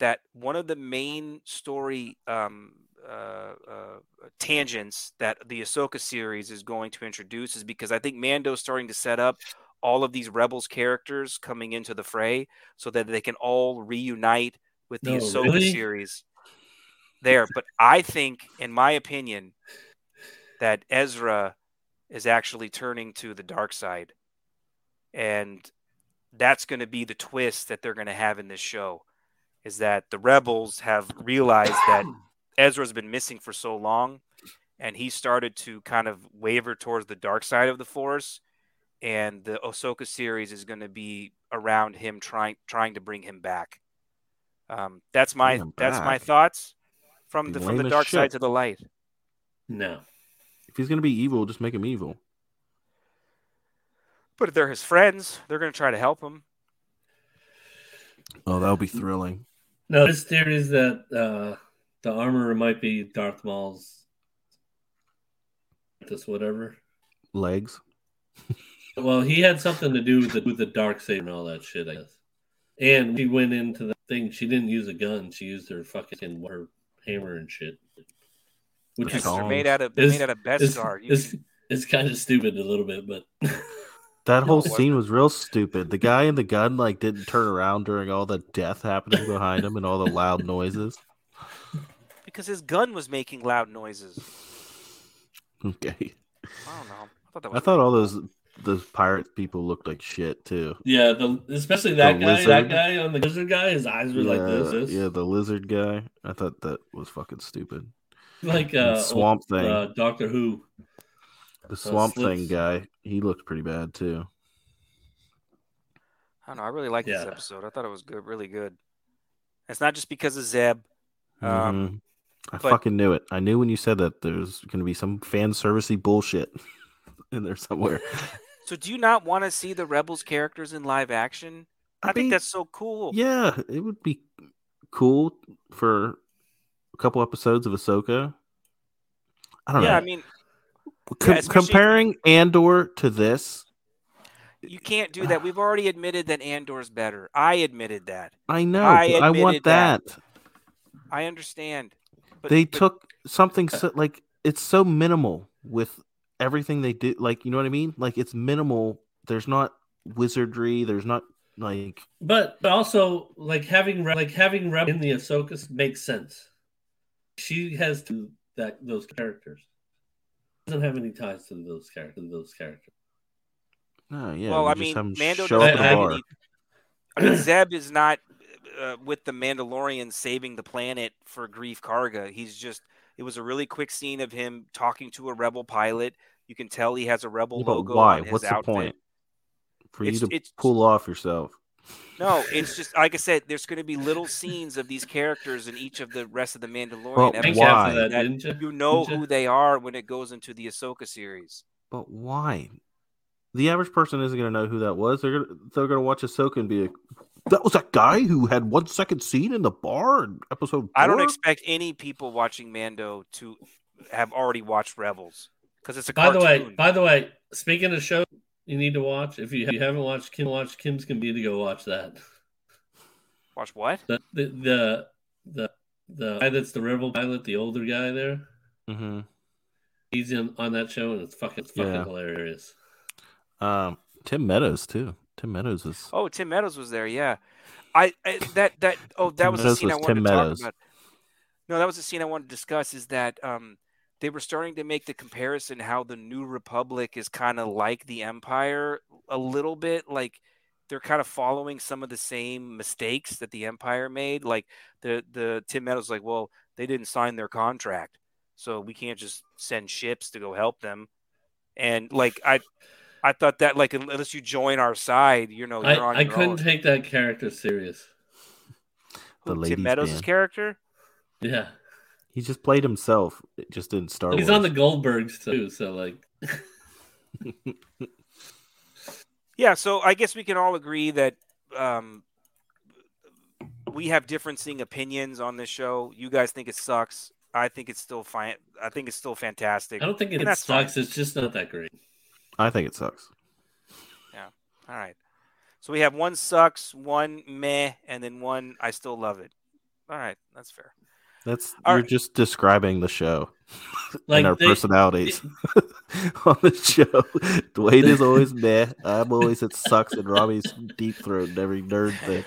that one of the main story um, uh, uh, tangents that the Ahsoka series is going to introduce is because I think Mando's starting to set up all of these Rebels characters coming into the fray so that they can all reunite with the No, Ahsoka really? series there. But I think, in my opinion, that Ezra is actually turning to the dark side. And that's going to be the twist that they're going to have in this show is that the rebels have realized that Ezra's been missing for so long and he started to kind of waver towards the dark side of the force and the Ahsoka series is going to be around him trying trying to bring him back. Um, that's my that's my thoughts from Be the from the as dark side shit. to the light. No, If he's gonna be evil, just make him evil. But if they're his friends, they're going to try to help him. Oh, that'll be thrilling. no. This theory is that uh, the armor might be Darth Maul's this whatever. Legs. Well, he had something to do with the, with the dark saber and all that shit, I guess. And she went into the thing. She didn't use a gun. She used her fucking her hammer and shit. Which Because is Songs. they're made out of It's- made out of it's, Beskar. You it's, can- it's kind of stupid a little bit, but That whole scene was real stupid. The guy in the gun like didn't turn around during all the death happening behind him and all the loud noises. because his gun was making loud noises. Okay. I don't know. I thought that I thought all those those pirate people looked like shit too. yeah, the especially that The guy, lizard. that guy on the lizard guy, his eyes were yeah, like this, this. yeah, the lizard guy. I thought that was fucking stupid. like And uh, swamp thing. uh, Doctor Who. the swamp Slips. thing guy. He looked pretty bad too. I don't know. I really liked this episode. I thought it was good, really good. It's not just because of Zeb. Um, Mhm. I but- fucking knew it. I knew when you said that there's going to be some fan servicey bullshit in there somewhere. So, do you not want to see the Rebels characters in live action? I, I think mean, that's so cool. Yeah, it would be cool for a couple episodes of Ahsoka. I don't know. Yeah, know. I mean, Com- yeah, comparing Andor to this, you can't do that. We've already admitted that Andor's better. I admitted that. I know. I I, want that. that. I understand. But, they but took something so, like it's so minimal with everything they do. Like you know what I mean? Like it's minimal. There's not wizardry. There's not like But but also like having Re- like having Reb in the Ahsoka makes sense. She has to that those characters doesn't have any ties to those characters. Those characters. oh yeah. well, we I mean, have 'em Mando show doesn't up at the have any. I mean, Zeb is not uh, with the Mandalorian saving the planet for Greef Karga. He's just. It was a really quick scene of him talking to a rebel pilot. You can tell he has a rebel Yeah, but logo why? on his What's outfit. the point? For It's- you to it's- pull off yourself. No, it's just like I said. There's going to be little scenes of these characters in each of the rest of the Mandalorian Well, episodes. why? that, that you? You know who they are when it goes into the Ahsoka series. But why? The average person isn't going to know who that was. They're gonna, they're going to watch Ahsoka and be like, "That was that guy who had one second scene in the bar in episode." I don't expect any people watching Mando to have already watched Rebels because it's a By the way, by the way, speaking of show you need to watch if you, if you haven't watched Kim watch Kim's Convenience to go watch that. Watch what? The the the the, the guy that's the rebel pilot, the older guy there. Mhm. He's in on that show and it's fucking it's fucking Yeah. hilarious. Um, Tim Meadows too. Tim Meadows is. Oh, Tim Meadows was there. Yeah, I, I that that oh that Tim was the Meadows scene I wanted Tim to talk Meadows. about. No, that was the scene I wanted to discuss. Is that um they were starting to make the comparison how the New Republic is kind of like the Empire a little bit, like they're kind of following some of the same mistakes that the Empire made. Like the the Tim Meadows, like, well, they didn't sign their contract, so we can't just send ships to go help them. And like I, I thought that like unless you join our side, you know, I, you're on I your couldn't own. take that character serious. The Who, Tim Meadows' character. Yeah. He just played himself. It just didn't Star He's Wars. on the Goldbergs too, so like Yeah, so I guess we can all agree that um, we have differencing opinions on this show. You guys think it sucks. I think it's still fine. I think it's still fantastic. I don't think it And that's fine. sucks. It's just not that great. I think it sucks. Yeah. All right. So we have one sucks, one meh, and then one I still love it. All right, that's fair. That's All you're right. just describing the show Like and our they- personalities on the show. Dwayne is always meh. I'm always it sucks, and Robbie's deep throat and every nerd thing.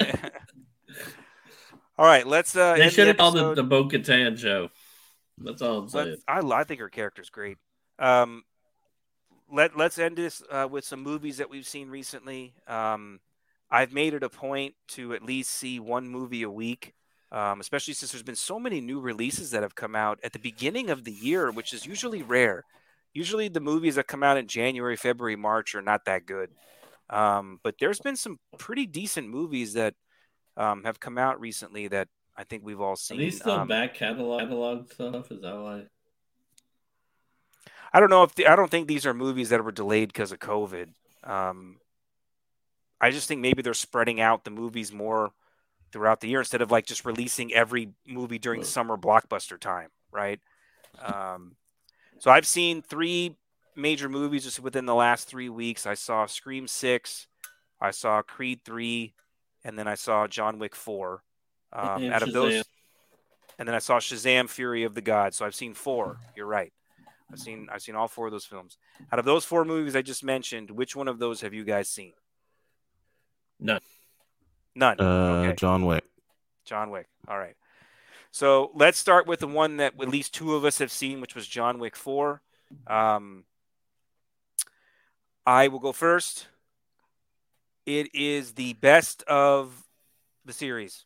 All right, let's. Uh, They end should the have called it the Bo Katan show. That's all I'm saying. I, I think her character's great. Um, let Let's end this uh, with some movies that we've seen recently. Um, I've made it a point to at least see one movie a week, um, especially since there's been so many new releases that have come out at the beginning of the year, which is usually rare. Usually, the movies that come out in January, February, March are not that good. Um, but there's been some pretty decent movies that um, have come out recently that I think we've all Are seen. these still Um, back catalog, catalog stuff? Is that why? I don't know if the, I don't think these are movies that were delayed because of COVID. Um, I just think maybe they're spreading out the movies more throughout the year instead of like just releasing every movie during Right. summer blockbuster time, right? Um, so I've seen three major movies just within the last three weeks. I saw Scream Six, I saw Creed Three, and then I saw John Wick Four. Um, out of those, and then I saw Shazam: Fury of the Gods. So I've seen four. You're right. I've seen I've seen all four of those films. Out of those four movies I just mentioned, which one of those have you guys seen? None. None. Uh, Okay. John Wick. John Wick. All right. So let's start with the one that at least two of us have seen, which was John Wick 4. Um, I will go first. It is the best of the series,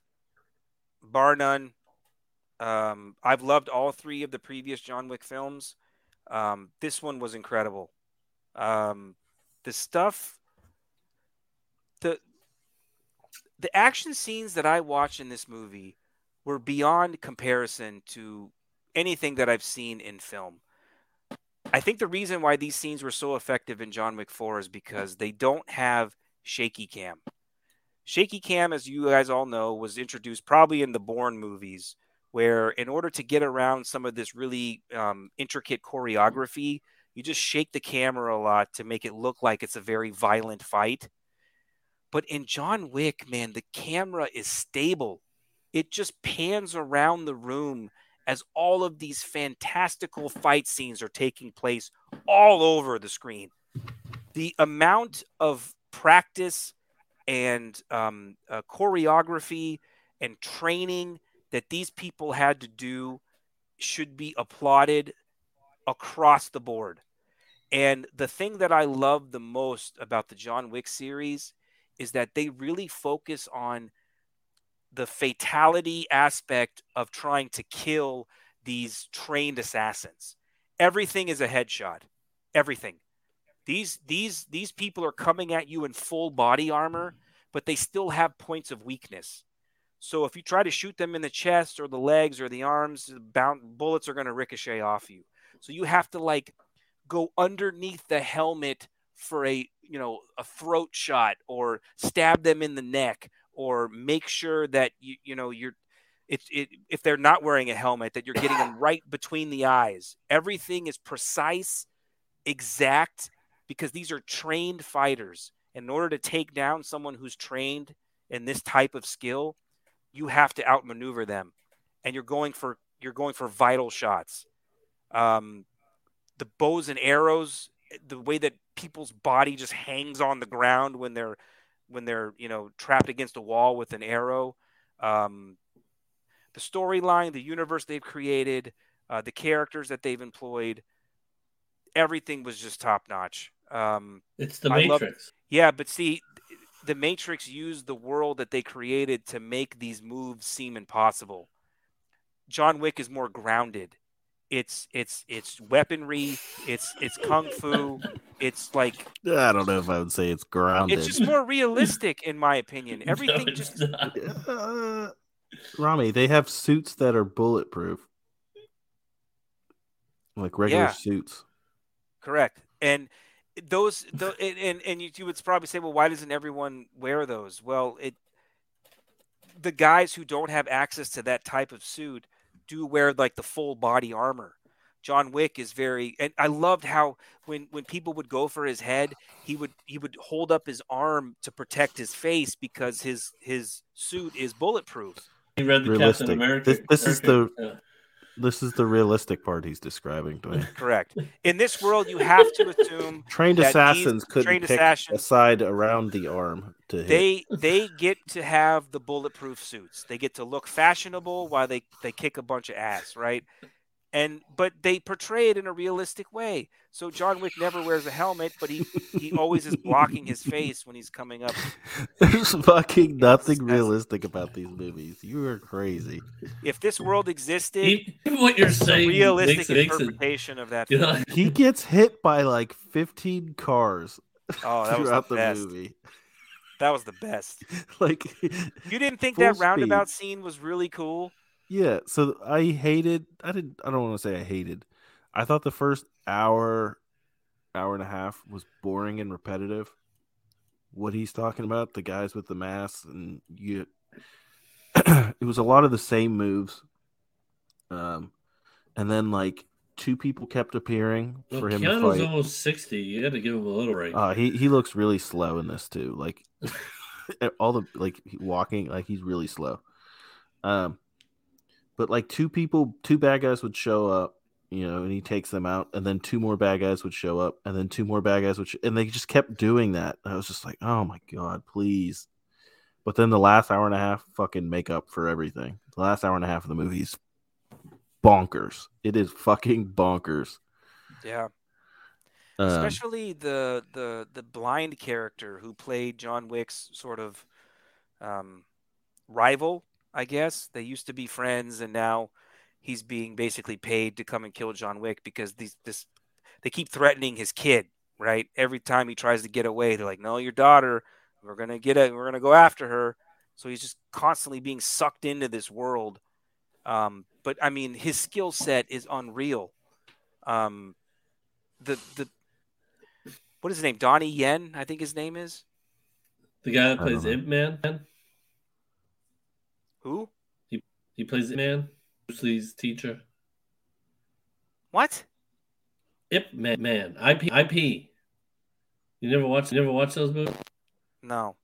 bar none. Um, I've loved all three of the previous John Wick films. Um, this one was incredible. Um, the stuff, the the action scenes that I watched in this movie were beyond comparison to anything that I've seen in film. I think the reason why these scenes were so effective in John Wick 4 is because they don't have shaky cam. Shaky cam, as you guys all know, was introduced probably in the Bourne movies, where in order to get around some of this really um, intricate choreography, you just shake the camera a lot to make it look like it's a very violent fight. But in John Wick, man, the camera is stable. It just pans around the room as all of these fantastical fight scenes are taking place all over the screen. The amount of practice and um, uh, choreography and training that these people had to do should be applauded across the board. And the thing that I love the most about the John Wick series is that they really focus on the fatality aspect of trying to kill these trained assassins. Everything is a headshot. Everything. These these these people are coming at you in full body armor, but they still have points of weakness. So if you try to shoot them in the chest or the legs or the arms, bound, bullets are going to ricochet off you. So you have to like go underneath the helmet for a you know a throat shot or stab them in the neck or make sure that you you know you're it, it if they're not wearing a helmet that you're getting them right between the eyes. Everything is precise exact because these are trained fighters. In order to take down someone who's trained in this type of skill you have to outmaneuver them. And you're going for you're going for vital shots. Um the bows and arrows the way that people's body just hangs on the ground when they're when they're you know trapped against a wall with an arrow. Um, the storyline the universe they've created uh, the characters that they've employed everything was just top notch. Um, It's the I love- Matrix. yeah but see the matrix used the world that they created to make these moves seem impossible. John wick is more grounded it's it's it's weaponry it's it's kung fu it's like I don't know if I would say it's grounded. it's just more realistic in my opinion everything No, just. Uh, Rami, they have suits that are bulletproof, like regular Yeah. suits. correct and those the and and- and you, you would probably say well why doesn't everyone wear those well it the guys who don't have access to that type of suit do wear like the full body armor. John Wick is very and I loved how when when people would go for his head, he would he would hold up his arm to protect his face because his his suit is bulletproof. He read the Realistic. Captain America. This- this is the yeah. This is the realistic part he's describing, Dwayne. Correct. In this world, you have to assume Trained assassins couldn't trained pick assassins- a side around the arm to hit. they they get to have the bulletproof suits. They get to look fashionable while they they kick a bunch of ass, right? And but they portray it in a realistic way. So John Wick never wears a helmet, but he he always is blocking his face when he's coming up. There's fucking nothing That's- realistic about these movies. You are crazy. If this world existed, Even what you're it's a saying realistic makes it, makes it, interpretation of that. you film. know, He gets hit by like 15 cars Oh, that was the the, best. movie. That was the best. Like, You didn't think Full that speed. roundabout scene was really cool? Yeah. So I hated. I didn't. I don't want to say I hated. I thought the first hour, hour and a half was boring and repetitive. What he's talking about, the guys with the masks, and you. it was a lot of the same moves. Um, and then like two people kept appearing well, for him to Keanu's fight. almost sixty. You got to give him a little break. Uh, he he looks really slow in this too. Like all the like walking, like he's really slow. Um, but like two people, two bad guys would show up, you know, and he takes them out, and then two more bad guys would show up, and then two more bad guys sh- and they just kept doing that. I was just like, oh my god, please. But then the last hour and a half fucking make up for everything. The last hour and a half of the movie is bonkers. It is fucking bonkers. Yeah. Um, especially the the the blind character who played John Wick's sort of um, rival. I guess they used to be friends, and now he's being basically paid to come and kill John Wick because these this they keep threatening his kid. Right, every time he tries to get away, they're like, "No, your daughter. We're gonna get it. We're gonna go after her." So he's just constantly being sucked into this world. Um, but I mean, his skill set is unreal. Um, the the what is his name? Donnie Yen, I think his name is. the guy that plays don't. Ip Man, Who? he he plays Ip Man, Bruce Lee's teacher. What? Ip Man, man, IP, IP. You never watch, you never watch those movies? No.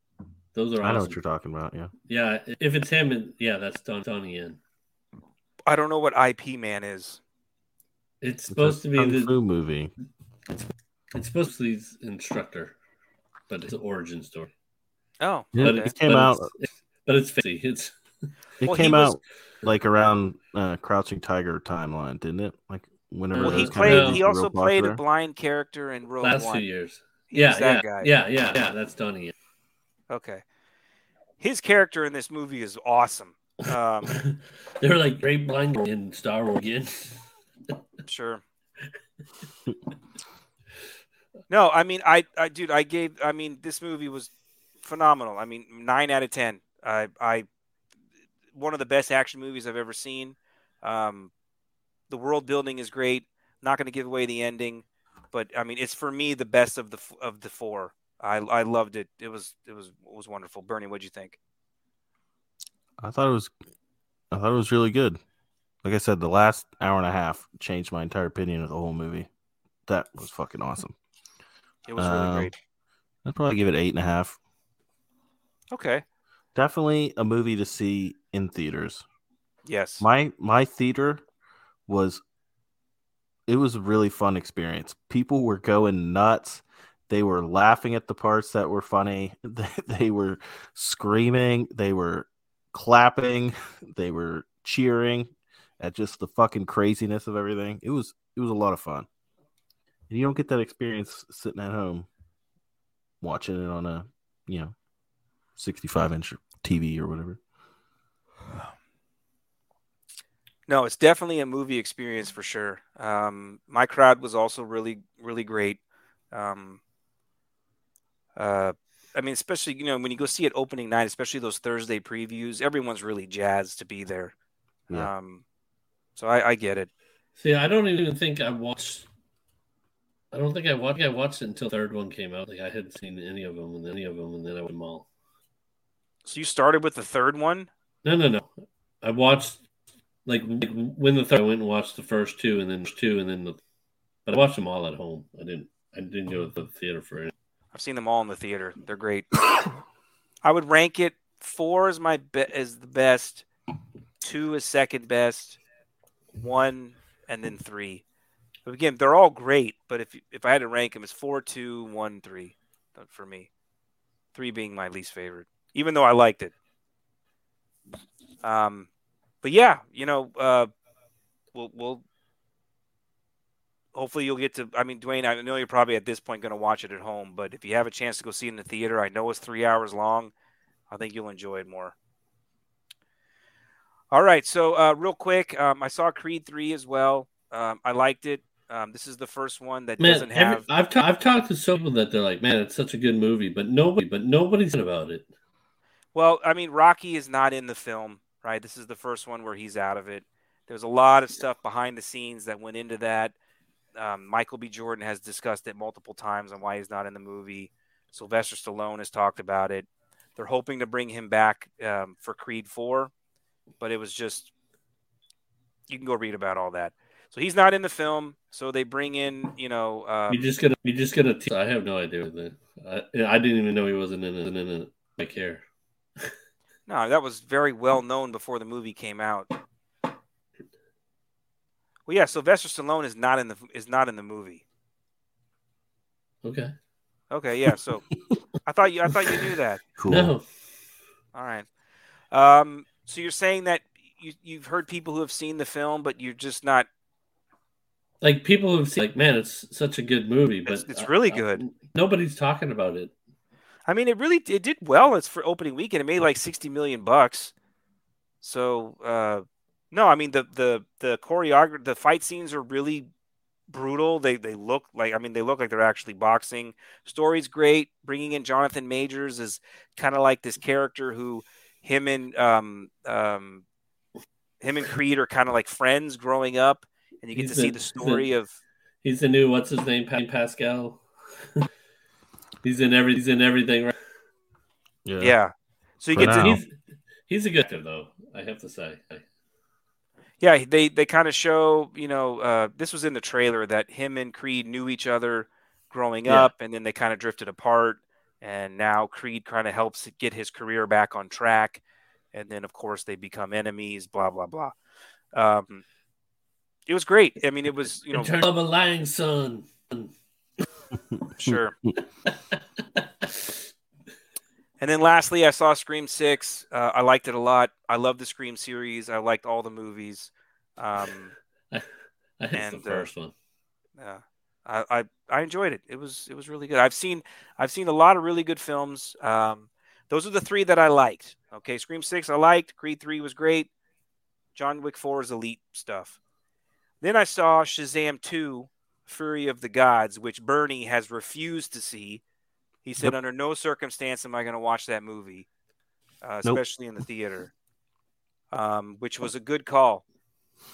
Those are I know what you're talking about. Yeah. Yeah, if it's him, and yeah, that's Don Donnie Yen. I don't know what IP man is. It's It's supposed a to be kung the fu movie. it's supposed to be his instructor, but it's an origin story. Oh, Yeah, But okay. it came but out. it's, but it's fancy. It's It Well, came was- out like around uh, Crouching Tiger timeline, didn't it? Like whenever. Well, he played. He also real played a blind character in Rogue last One. few years. He Yeah, that yeah, guy. yeah, yeah, yeah. That's Donnie Okay. His character in this movie is awesome. Um, they were like great blind in Star Wars again. sure. No, I mean, I, I, dude, I gave. I mean, this movie was phenomenal. I mean, nine out of ten. I, I, one of the best action movies I've ever seen. Um, the world building is great. Not going to give away the ending, but I mean, it's for me the best of the of the four. I, I loved it. It was, it was, it was wonderful. Bernie, what'd you think? I thought it was. I thought it was really good. Like I said, the last hour and a half changed my entire opinion of the whole movie. That was fucking awesome. It was really Um, great. I'd probably give it eight and a half. Okay. Definitely a movie to see in theaters. Yes. My my theater was it was a really fun experience. People were going nuts. They were laughing at the parts that were funny. They, they were screaming. They were clapping. They were cheering at just the fucking craziness of everything. It was it was a lot of fun. And you don't get that experience sitting at home watching it on a you know 65 inch TV or whatever. No, it's definitely a movie experience for sure. Um, my crowd was also really, really great. Um, uh, I mean, especially you know when you go see it opening night, especially those Thursday previews, everyone's really jazzed to be there. Yeah. Um, so I, I get it. See, I don't even think I watched. I don't think I watched. I watched it until the third one came out. Like I hadn't seen any of them, and any of them, and then I went them all. So you started with the third one. No, no, no. I watched like, like when the third, I went and watched the first two, and then two, and then the. But I watched them all at home. I didn't. I didn't go to the theater for it. I've seen them all in the theater. They're great. I would rank it four is my be- is the best, two is second best, one and then three. But again, they're all great. But if if I had to rank them, it's four, two, one, three, uh, for me. Three being my least favorite, even though I liked it. Um, but yeah, you know, uh, we'll we'll hopefully you'll get to. I mean, Dwayne, I know you're probably at this point going to watch it at home, but if you have a chance to go see it in the theater, I know it's three hours long. I think you'll enjoy it more. All right, so uh, real quick, um, I saw Creed three as well. Um, I liked it. Um, this is the first one that Man, doesn't have. every, I've ta- I've talked to some people that they're like, man, it's such a good movie, but nobody, but nobody's about it. Well, I mean, Rocky is not in the film, right? This is the first one where he's out of it. There's a lot of stuff behind the scenes that went into that. Um, Michael B. Jordan has discussed it multiple times on why he's not in the movie. Sylvester Stallone has talked about it. They're hoping to bring him back um, for Creed 4, but it was just, you can go read about all that. So he's not in the film. So they bring in, you know, um, You just gonna, you just gonna. I have no idea. I, I didn't even know he wasn't. In it. I care. No, that was very well known before the movie came out. Well, yeah, Sylvester Stallone is not in the is not in the movie. Okay. Okay, yeah. So I thought you I thought you knew that. Cool. No. All right. Um, so you're saying that you you've heard people who have seen the film, but you're just not. Like people who've seen, like, man, it's such a good movie, but It's- it's really uh, good. nobody's talking about it. I mean, it really it did well. It's for opening weekend. It made like sixty million bucks. So uh, no, I mean the the the choreography, the fight scenes are really brutal. They they look like I mean they look like they're actually boxing. Story's great. Bringing in Jonathan Majors is kind of like this character who him and um um him and Creed are kind of like friends growing up, and you get He's to see the- the he's the- story of He's the new what's his name, Pascal. He's in every, he's in everything. Right? Yeah. yeah. So you For get to. He's he's a good actor, though. I have to say. yeah they they kind of show you know uh, this was in the trailer that him and creed knew each other growing Yeah. up and then they kind of drifted apart and now creed kind of helps get his career back on track and then of course they become enemies blah blah blah um, it was great i mean it was you know Return of a Lying Son. Sure and then lastly i saw scream 6 uh, i liked it a lot i love the scream series i liked all the movies um, I the And, uh, first one. Yeah, I, I I enjoyed it. It was it was really good. I've seen I've seen a lot of really good films. Um, those are the three that I liked. Okay, Scream Six I liked. Creed Three was great. John Wick Four is elite stuff. Then I saw Shazam Two, Fury of the Gods, which Bernie has refused to see. He said, Yep. under no circumstance am I going to watch that movie, uh, Nope. especially in the theater. Um, which was a good call.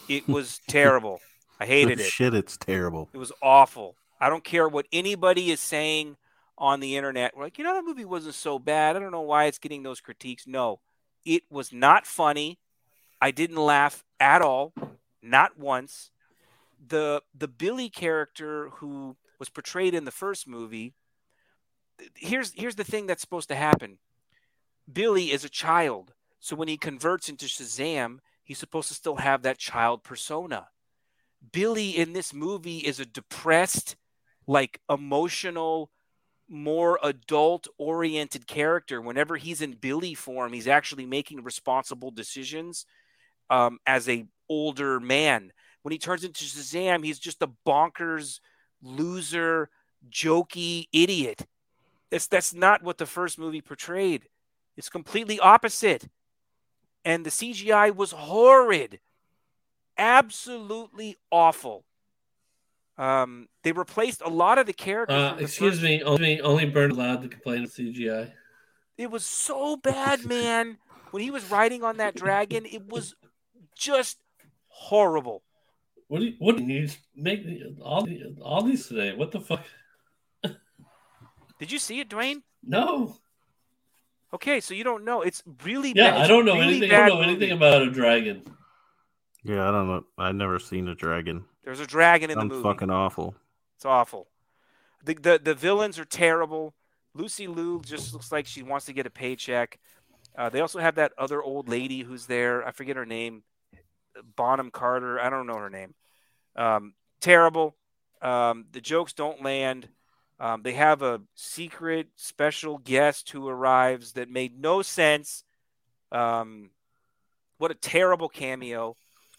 It was terrible. I hated it. Shit, it's terrible. It was awful. I don't care what anybody is saying on the internet. We're like, you know, that movie wasn't so bad. I don't know why it's getting those critiques. No, it was not funny. I didn't laugh at all, not once. The the Billy character who was portrayed in the first movie. Here's here's the thing that's supposed to happen. Billy is a child, so when he converts into Shazam, he's supposed to still have that child persona. Billy in this movie is a depressed, like emotional, more adult oriented character. Whenever he's in Billy form, he's actually making responsible decisions um, as a older man. When he turns into Shazam, he's just a bonkers, loser, jokey idiot. That's that's not what the first movie portrayed. It's completely opposite. And the CGI was horrid absolutely awful. Um, they replaced a lot of the characters. Uh, the excuse first- me, only only Burn allowed to complain of CGI. It was so bad, man. when he was riding on that dragon, it was just horrible. What do you, what do you make all all these today? What the fuck? Did you see it, Dwayne? No. Okay, so you don't know. It's really Yeah, bad. I don't know really anything. I don't know anything movie. about a dragon. Yeah, I don't know. I've never seen a dragon. There's a dragon in the movie. fucking awful. It's awful. The, the the villains are terrible. Lucy Liu just looks like she wants to get a paycheck. Uh, they also have that other old lady who's there. I forget her name. Bonham Carter. I don't know her name. Um, terrible. Um, the jokes don't land. Um, they have a secret special guest who arrives that made no sense. Um, what a terrible cameo.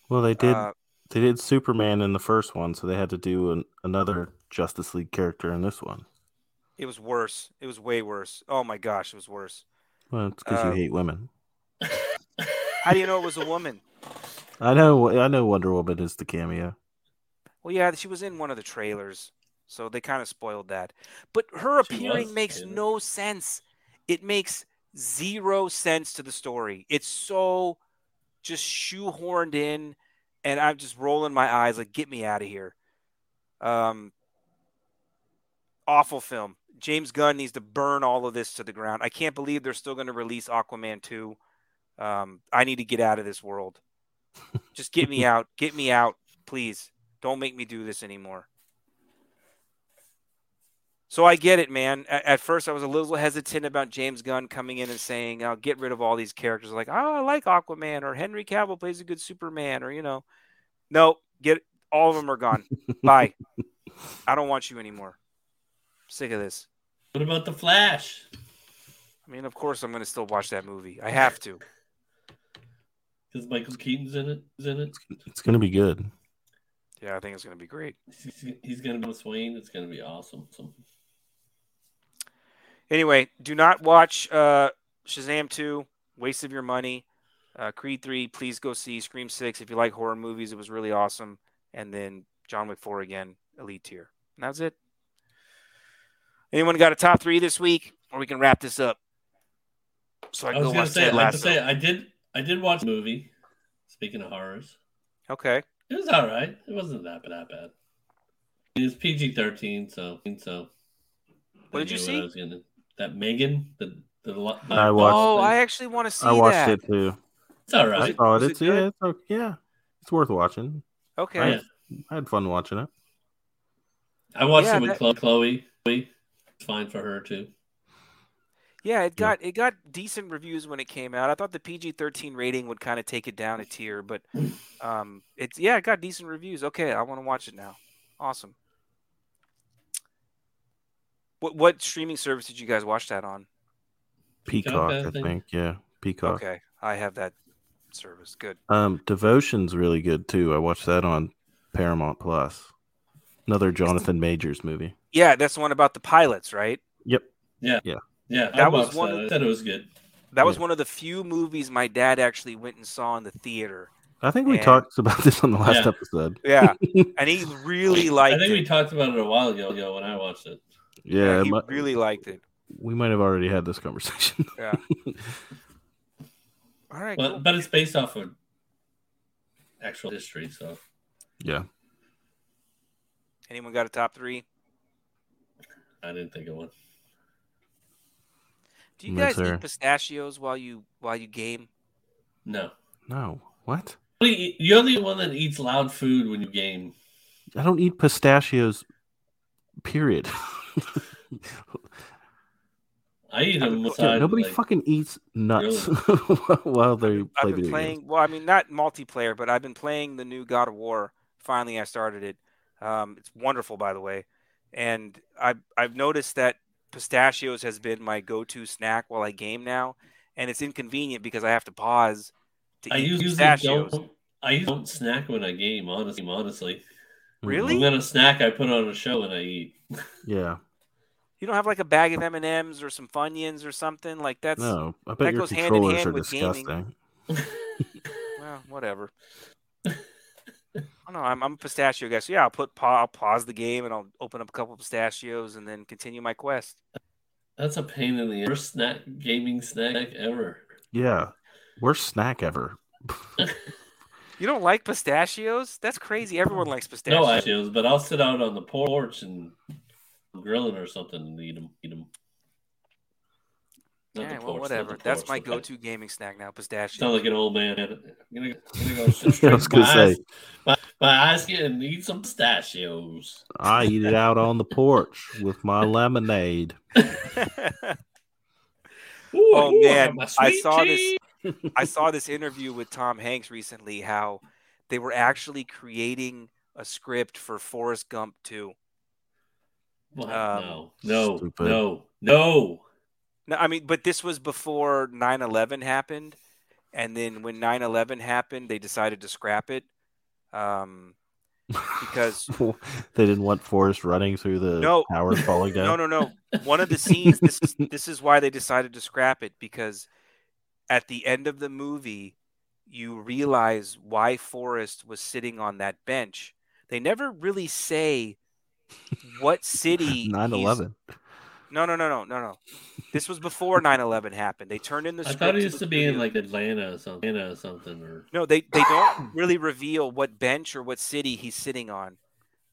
Well, they did. Uh, they did Superman in the first one, so they had to do an, another Justice League character in this one. it was worse. It was way worse. Oh my gosh, it was worse. Well, it's because Uh, you hate women. How do you know it was a woman? I know. I know. Wonder Woman is the cameo. Well, yeah, she was in one of the trailers, so they kind of spoiled that. But her She appearing makes in no sense. It makes zero sense to the story. It's so just shoehorned in, and I'm just rolling my eyes like, get me out of here. Um, awful film. James Gunn needs to burn all of this to the ground. I can't believe they're still going to release Aquaman 2. Um, I need to get out of this world. Just get me out. Get me out, please. Don't make me do this anymore. So I get it, man. At, at first, I was a little hesitant about James Gunn coming in and saying, "I'll get rid of all these characters." Like, oh, I like Aquaman, or Henry Cavill plays a good Superman, or you know, no, get all of them are gone. Bye. I don't want you anymore. sick of this. What about the Flash? I mean, of course, I'm going to still watch that movie. I have to. Because Michael Keaton's in it. Is in it. It's gonna be good. Yeah, I think it's going to be great. He's, he's gonna be with Wayne. It's gonna be awesome. So, Anyway, do not watch uh, Shazam 2. Waste of your money. Uh, Creed 3, please go see. Scream 6, if you like horror movies, it was really awesome. And then John Wick 4 again, elite tier. And that's it. Anyone got a top three this week? Or we can wrap this up. So I I was go gonna watch say, Ted I have to say, I did, I did watch the movie. Speaking of horrors, Okay. it was all right. It wasn't that that bad. It was PG thirteen, so so. What I did you knew see? I was gonna, that Megan, the the, lo- I watched Oh, thing. I actually want to see I watched that. it too. It's all Was right. it- Oh, was it's it yeah, good? it's, okay. yeah, it's worth watching. Okay. Right. I had fun watching it. I watched Yeah, it with that- Chloe. Chloe. It's fine for her too. Yeah, it Yeah. got it got decent reviews when it came out. I thought the PG thirteen rating would kind of take it down a tier, but um, it's yeah, it got decent reviews. Okay, I want to watch it now. Awesome. What what streaming service did you guys watch that on? Peacock, I I think. think. Yeah, Peacock. Okay, I have that service. Good. Um, Devotion's really good too. I watched that on Paramount Plus. Another Jonathan Majors movie. Yeah, that's the one about the pilots, right? Yep. Yeah. Yeah, I That was one that. of- I said it was good. That was Yeah. one of the few movies my dad actually went and saw in the theater. I think we And- talked about this on the last Yeah. episode. Yeah, and he really liked it. I think it. we talked about it a while ago, ago when I watched it. Yeah, it he mi- really liked it. we might have already had this conversation. Yeah. All right. But cool. but it's based off of actual history, so yeah. Anyone got a top three? I didn't think of one. Do you guys eat pistachios while you while you game? No. No. What? You're the one that eats loud food when you game. I don't eat pistachios. Period. I eat them Yeah, Nobody like, fucking eats nuts while they I've play been playing. games. Well, I mean, not multiplayer, but I've been playing the new God of War. Finally, I started it. Um, it's wonderful, by the way, and I've I've noticed that pistachios has been my go-to snack while I game now, and it's inconvenient because I have to pause to I eat usually pistachios. don't. I usually don't snack when I game. Honestly, honestly, Really? I'm gonna snack. I put on a show and I eat. Yeah. You don't have like a bag of M and M's or some Funyuns or something like that's. No. I that bet your goes hand in controllers hand are with gaming. disgusting. Well, whatever. I don't know. I'm, I'm a pistachio guy, so yeah, I'll put pa- I'll pause the game and I'll open up a couple pistachios and then continue my quest. That's a pain in the worst snack gaming snack ever. Yeah. Worst snack ever. You don't like pistachios? That's crazy. Everyone likes pistachios. No ideas, but I'll sit out on the porch and grilling or something and eat them. Eat them. Not Yeah, well, whatever. the That's my go-to gaming snack now, pistachio. Sound like an old man. I'm gonna, I'm gonna go sit I straight was gonna my say eyes- my, my eyes getting eat some pistachios. I eat it out on the porch with my lemonade. Ooh, Oh, ooh, man, I sweet saw this- I saw this interview with Tom Hanks recently how they were actually creating a script for Forrest Gump 2. What? Um, no, no, Stupid. no, no. No, I mean, but this was before 9/11 happened, and then when 9/11 happened, they decided to scrap it. Um, Because- they didn't want Forrest running through the No. towers falling down. no, no, no. One of the scenes. This is this is why they decided to scrap it because at the end of the movie, you realize why Forrest was sitting on that bench. They never really say what city. he's- 9/11. No, no, no, no, no, no. This was before 9/11 happened. They turned in the. Script. I thought he used the to be in like Atlanta or something, Atlanta or something, or No, they they don't really reveal what bench or what city he's sitting on.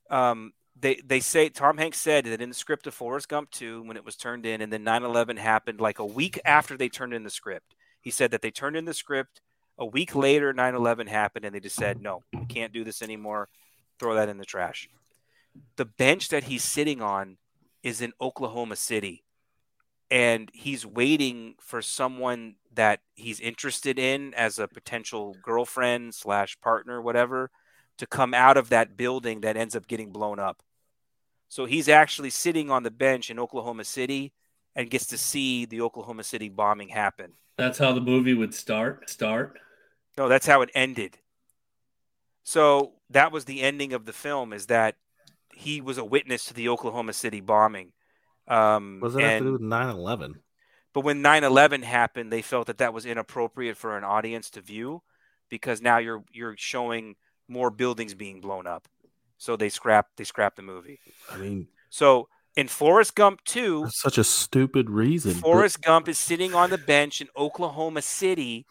Um, they they say Tom Hanks said that in the script of Forrest Gump 2 when it was turned in, and then 9/11 happened like a week after they turned in the script. He said that they turned in the script a week later. 9/11 happened, and they just said no, we can't do this anymore. Throw that in the trash. The bench that he's sitting on is in Oklahoma City, and he's waiting for someone that he's interested in as a potential girlfriend slash partner, whatever, to come out of that building that ends up getting blown up. So he's actually sitting on the bench in Oklahoma City and gets to see the Oklahoma City bombing happen. that's how the movie would start. Start. No, that's how it ended. So that was the ending of the film is that he was a witness to the Oklahoma City bombing. Um, What does that have to and- do with 9/11? But when 9/11 happened, they felt that that was inappropriate for an audience to view because now you're you're showing more buildings being blown up. So they scrapped they scrapped the movie. I mean, So in Forrest Gump 2, that's such a stupid reason. but- Forrest Gump is sitting on the bench in Oklahoma City.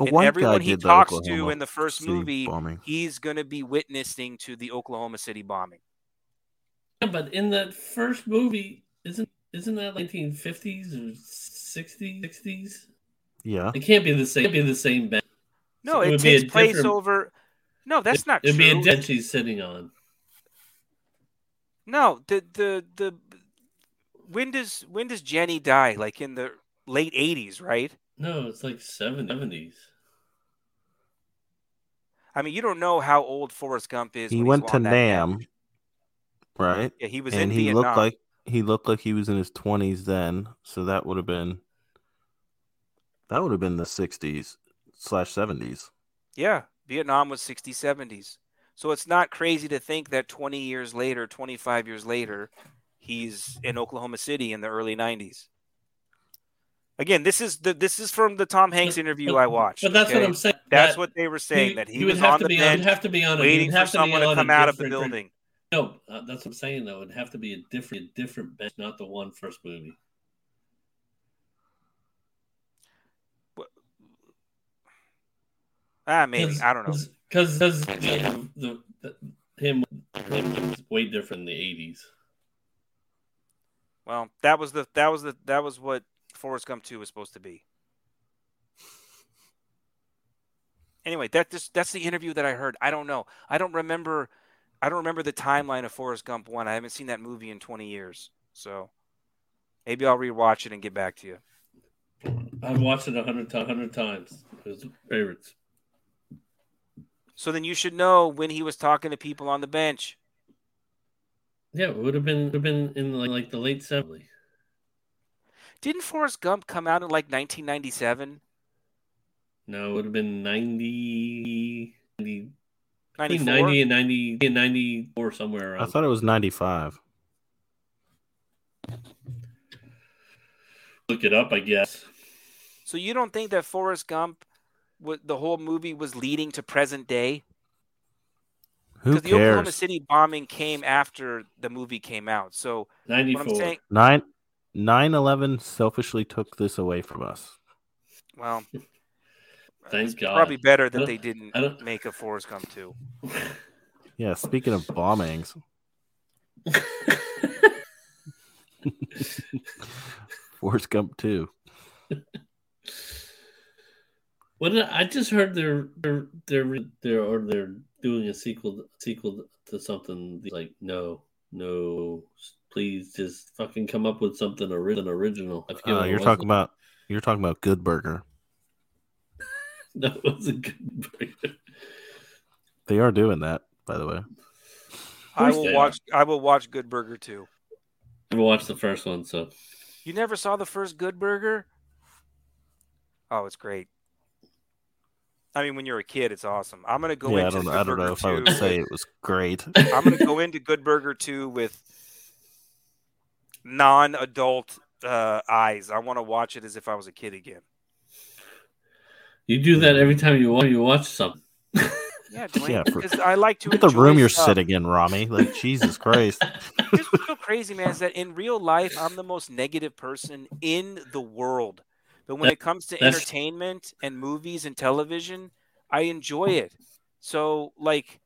and everyone he talks to in the first City movie, bombing. He's going to be witnessing to the Oklahoma City bombing. Yeah, but in that first movie, isn't isn't that 1950s or 60s? 60s? Yeah, It can't be the same. It can't be the same bench. No, It it, would be a takes place over No, that's not It'd true. be a bench he's sitting on. No, the the the when does when does Jenny die? Like in the late eighties, right? No, it's like 70s. I mean, you don't know how old Forrest Gump is. he when went he's to on that Nam, bench. Right? Yeah, he was and in he Vietnam. looked like he looked like he was in his 20s then, so that would have been that would have been the 60s slash 70s. yeah, Vietnam was 60s, 70s. So it's not crazy to think that 20 years later, 25 years later, he's in Oklahoma City in the early 90s. Again, this is the this is from the Tom Hanks interview but- I watched. But that's okay? what I'm saying. That's that what they were saying he- that he, he would was have on to the be bench on, he'd have to be on. a- waiting he'd for have to someone to on a come out of the building. No, uh, that's what I'm saying. Though it'd have to be a different, a different bench, not the one first movie. Ah, maybe I don't know. because the, the, the him him was way different in the '80s. Well, that was the that was the that was what Forrest Gump 2 was supposed to be. Anyway, that just that's the interview that I heard. I don't know. I don't remember I don't remember the timeline of Forrest Gump 1. I haven't seen that movie in 20 years. So maybe I'll rewatch it and get back to you. I've watched it a hundred hundred times. It was favorites. So then you should know when he was talking to people on the bench. Yeah, it would have been would have been in like, like the late '70s. Didn't Forrest Gump come out in like 1997? No, it would have been 90, 90 between 94? 90 and 90 and 94 somewhere around. I thought it was 95. Look it up, I guess. So you don't think that Forrest Gump, wa- the whole movie was leading to present day? Who Because the Oklahoma? City bombing came after the movie came out. So what 94. I'm saying, 9 9/11 selfishly took this away from us. well, Thank it's God. probably better that they didn't make a Forrest Gump 2. Yeah, speaking of bombings, Forrest Gump 2. What did- I just heard they're they're they're they're or they're doing a sequel sequel to something like no no please just fucking come up with something ori- original. Uh, you're talking about you're talking about Good Burger. no, it was a good burger. They are doing that, by the way. I will watch. I will watch Good Burger too. I haven't watched the first one, so You never saw the first Good Burger? Oh, it's great. I mean, when you're a kid, it's awesome. I'm gonna go yeah, I into don't, Good I don't know Burger if I would say it was great. I'm gonna go into Good Burger 2 with non-adult uh, eyes. I want to watch it as if I was a kid again. You do that mm. every time you want you watch something. Yeah, Dwayne, Yeah, for- I like to Look at the room you're stuff. sitting in, Rami. Like Jesus Christ. Here's what's so crazy, man, is that in real life, I'm the most negative person in the world. But when That- it comes to entertainment and movies and television, I enjoy it. So, like,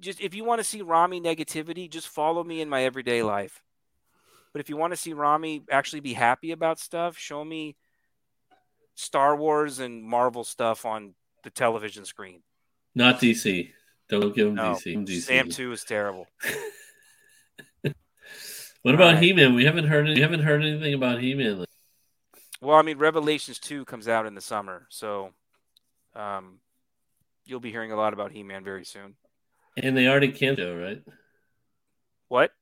just if you want to see Rami negativity, just follow me in my everyday life. But if you want to see Rami actually be happy about stuff, show me Star Wars and Marvel stuff on the television screen. Not DC. Don't give him No, DC. Give DC. Sam 2 is terrible. What about Alright. He Man? We haven't heard. We haven't heard anything about He Man. Well, I mean, Revelations 2 comes out in the summer, so um, you'll be hearing a lot about He Man very soon. And they already canceled, right? What?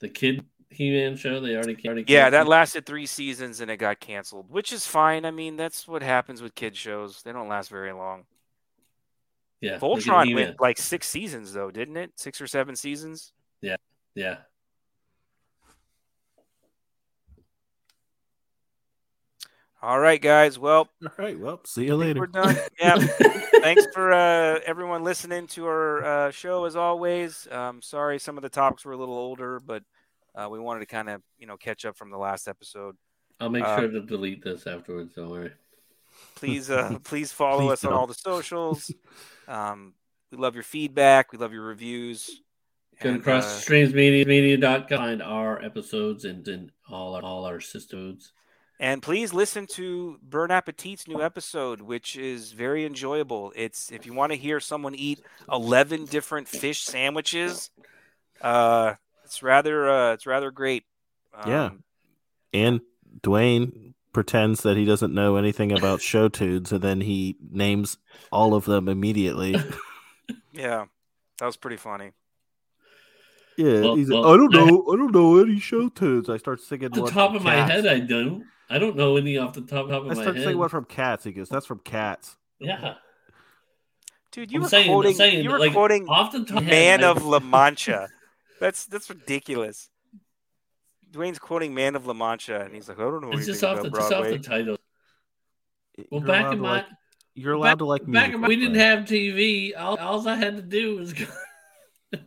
The kid He Man show. They already already. Yeah, that lasted three seasons and it got canceled, which is fine. I mean, that's what happens with kid shows. They don't last very long. Yeah. Voltron went like six seasons, though, didn't it? Six or seven seasons? Yeah. Yeah. All right, guys. Well, All right, well, see you later. we're done. Yeah. Thanks for uh, everyone listening to our uh, show as always. Um, sorry, some of the topics were a little older, but uh, we wanted to kind of you know catch up from the last episode. I'll make Uh, sure to delete this afterwards. Don't worry. Please, uh, please follow Please us on don't. all the socials. Um, we love your feedback. We love your reviews. Go to And, uh, crossstreamsmedia.com. Find our episodes and, and all our, all our systems. And please listen to Burn Appetit's new episode, which is very enjoyable. It's if you want to hear someone eat eleven different fish sandwiches, uh, it's rather uh, it's rather great. Yeah. Um, And Dwayne pretends that he doesn't know anything about show tunes, and then he names all of them immediately. yeah, that was pretty funny. Yeah, Well- he's well, like, I don't know, I don't know any show tunes. I start singing Off the top from of my head, I don't. I don't know any off the top, top of I my start head. singing one from Cats. He goes, "That's from Cats." Yeah. Dude, you I'm were saying- I'm quoting saying, you were like, quoting Off the top of my Man head, I- of La Mancha. That's that's ridiculous. Dwayne's quoting Man of La Mancha, and he's like, I don't know It's just off about the just off the title. Well, You're back in to my like, you're allowed back, to like back music. in my, we didn't have TV. All, all I had to do was go.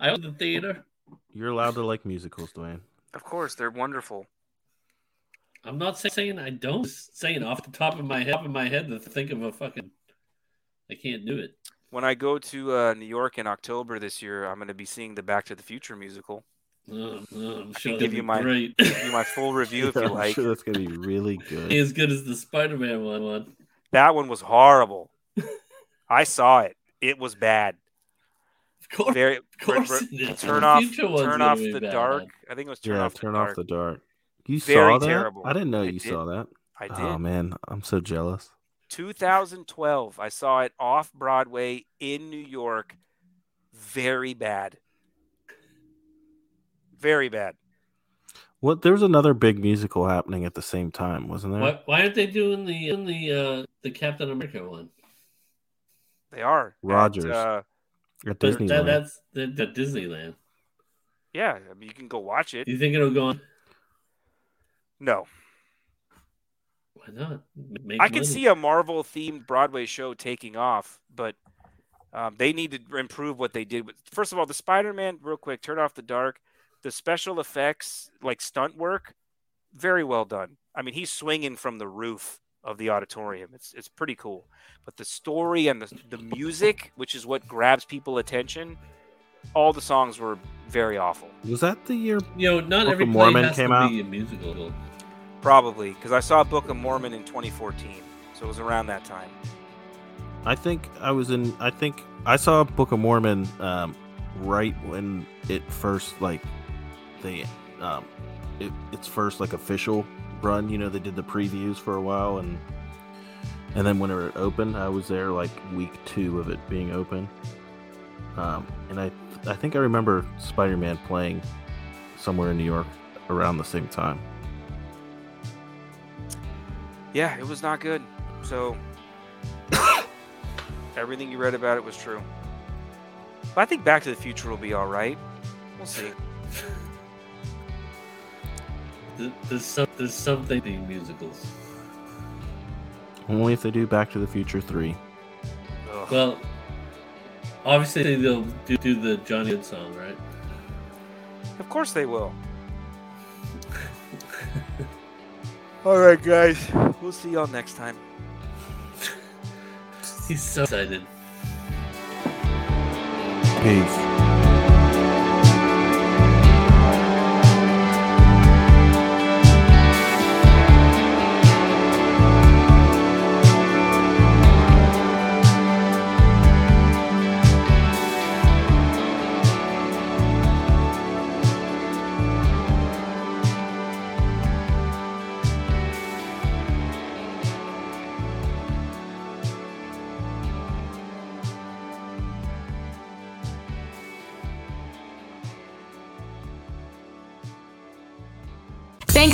I went to the theater. You're allowed to like musicals, Dwayne. Of course, they're wonderful. I'm not saying I don't. Just saying off the top of my head, top of my head to think of a fucking. I can't do it. When I go to uh, New York in October this year, I'm going to be seeing the Back to the Future musical. Oh, oh, I'm I sure can that'd give be you my- great. Give you my full review if Yeah, you I'm like. sure that's gonna be really good. as good as the Spider-Man one. one. That one was horrible. I saw it. It was bad. Of course, Very. of course re- it is. turn The off. future Turn off the bad. dark. I think it was turn yeah, off. turn the off dark. the dark. You Very saw that? terrible. I didn't know I you did. saw that. I did. Oh man, I'm so jealous. 2012. I saw it off Broadway in New York. Very bad. Very bad. What? There was another big musical happening at the same time, wasn't there? Why, why aren't they doing the in the uh, the Captain America one? They are. At, Rogers. uh, At Disneyland. that, that's the, the Disneyland. yeah, I mean, you can go watch it. Do you think it'll go on? No, Why not? Make I can money. see a Marvel themed Broadway show taking off, but um, they need to improve what they did. With, first of all, the Spider Man, real quick, turn off the dark. The special effects, like stunt work, very well done. I mean, he's swinging from the roof of the auditorium. It's it's pretty cool. But the story and the, the music, which is what grabs people attention, all the songs were very awful. Was that the year? You know, not Book every of Mormon has came to out. be a musical. Probably because I saw Book of Mormon in 2014, so it was around that time. I think I was in. I think I saw Book of Mormon um, right when it first like they um, it, its first like official run. You know, they did the previews for a while, and and then when it opened, I was there like week two of it being open. Um, and I I think I remember Spider Man playing somewhere in New York around the same time. Yeah, it was not good. So everything you read about it was true. But I think Back to the Future will be all right. We'll see. There's some there's something in musicals. Only if they do Back to the Future three. Ugh. Well, obviously they'll do, do the Johnny Goode song, right? Of course they will. all right, guys. We'll see y'all next time. He's so excited. Peace.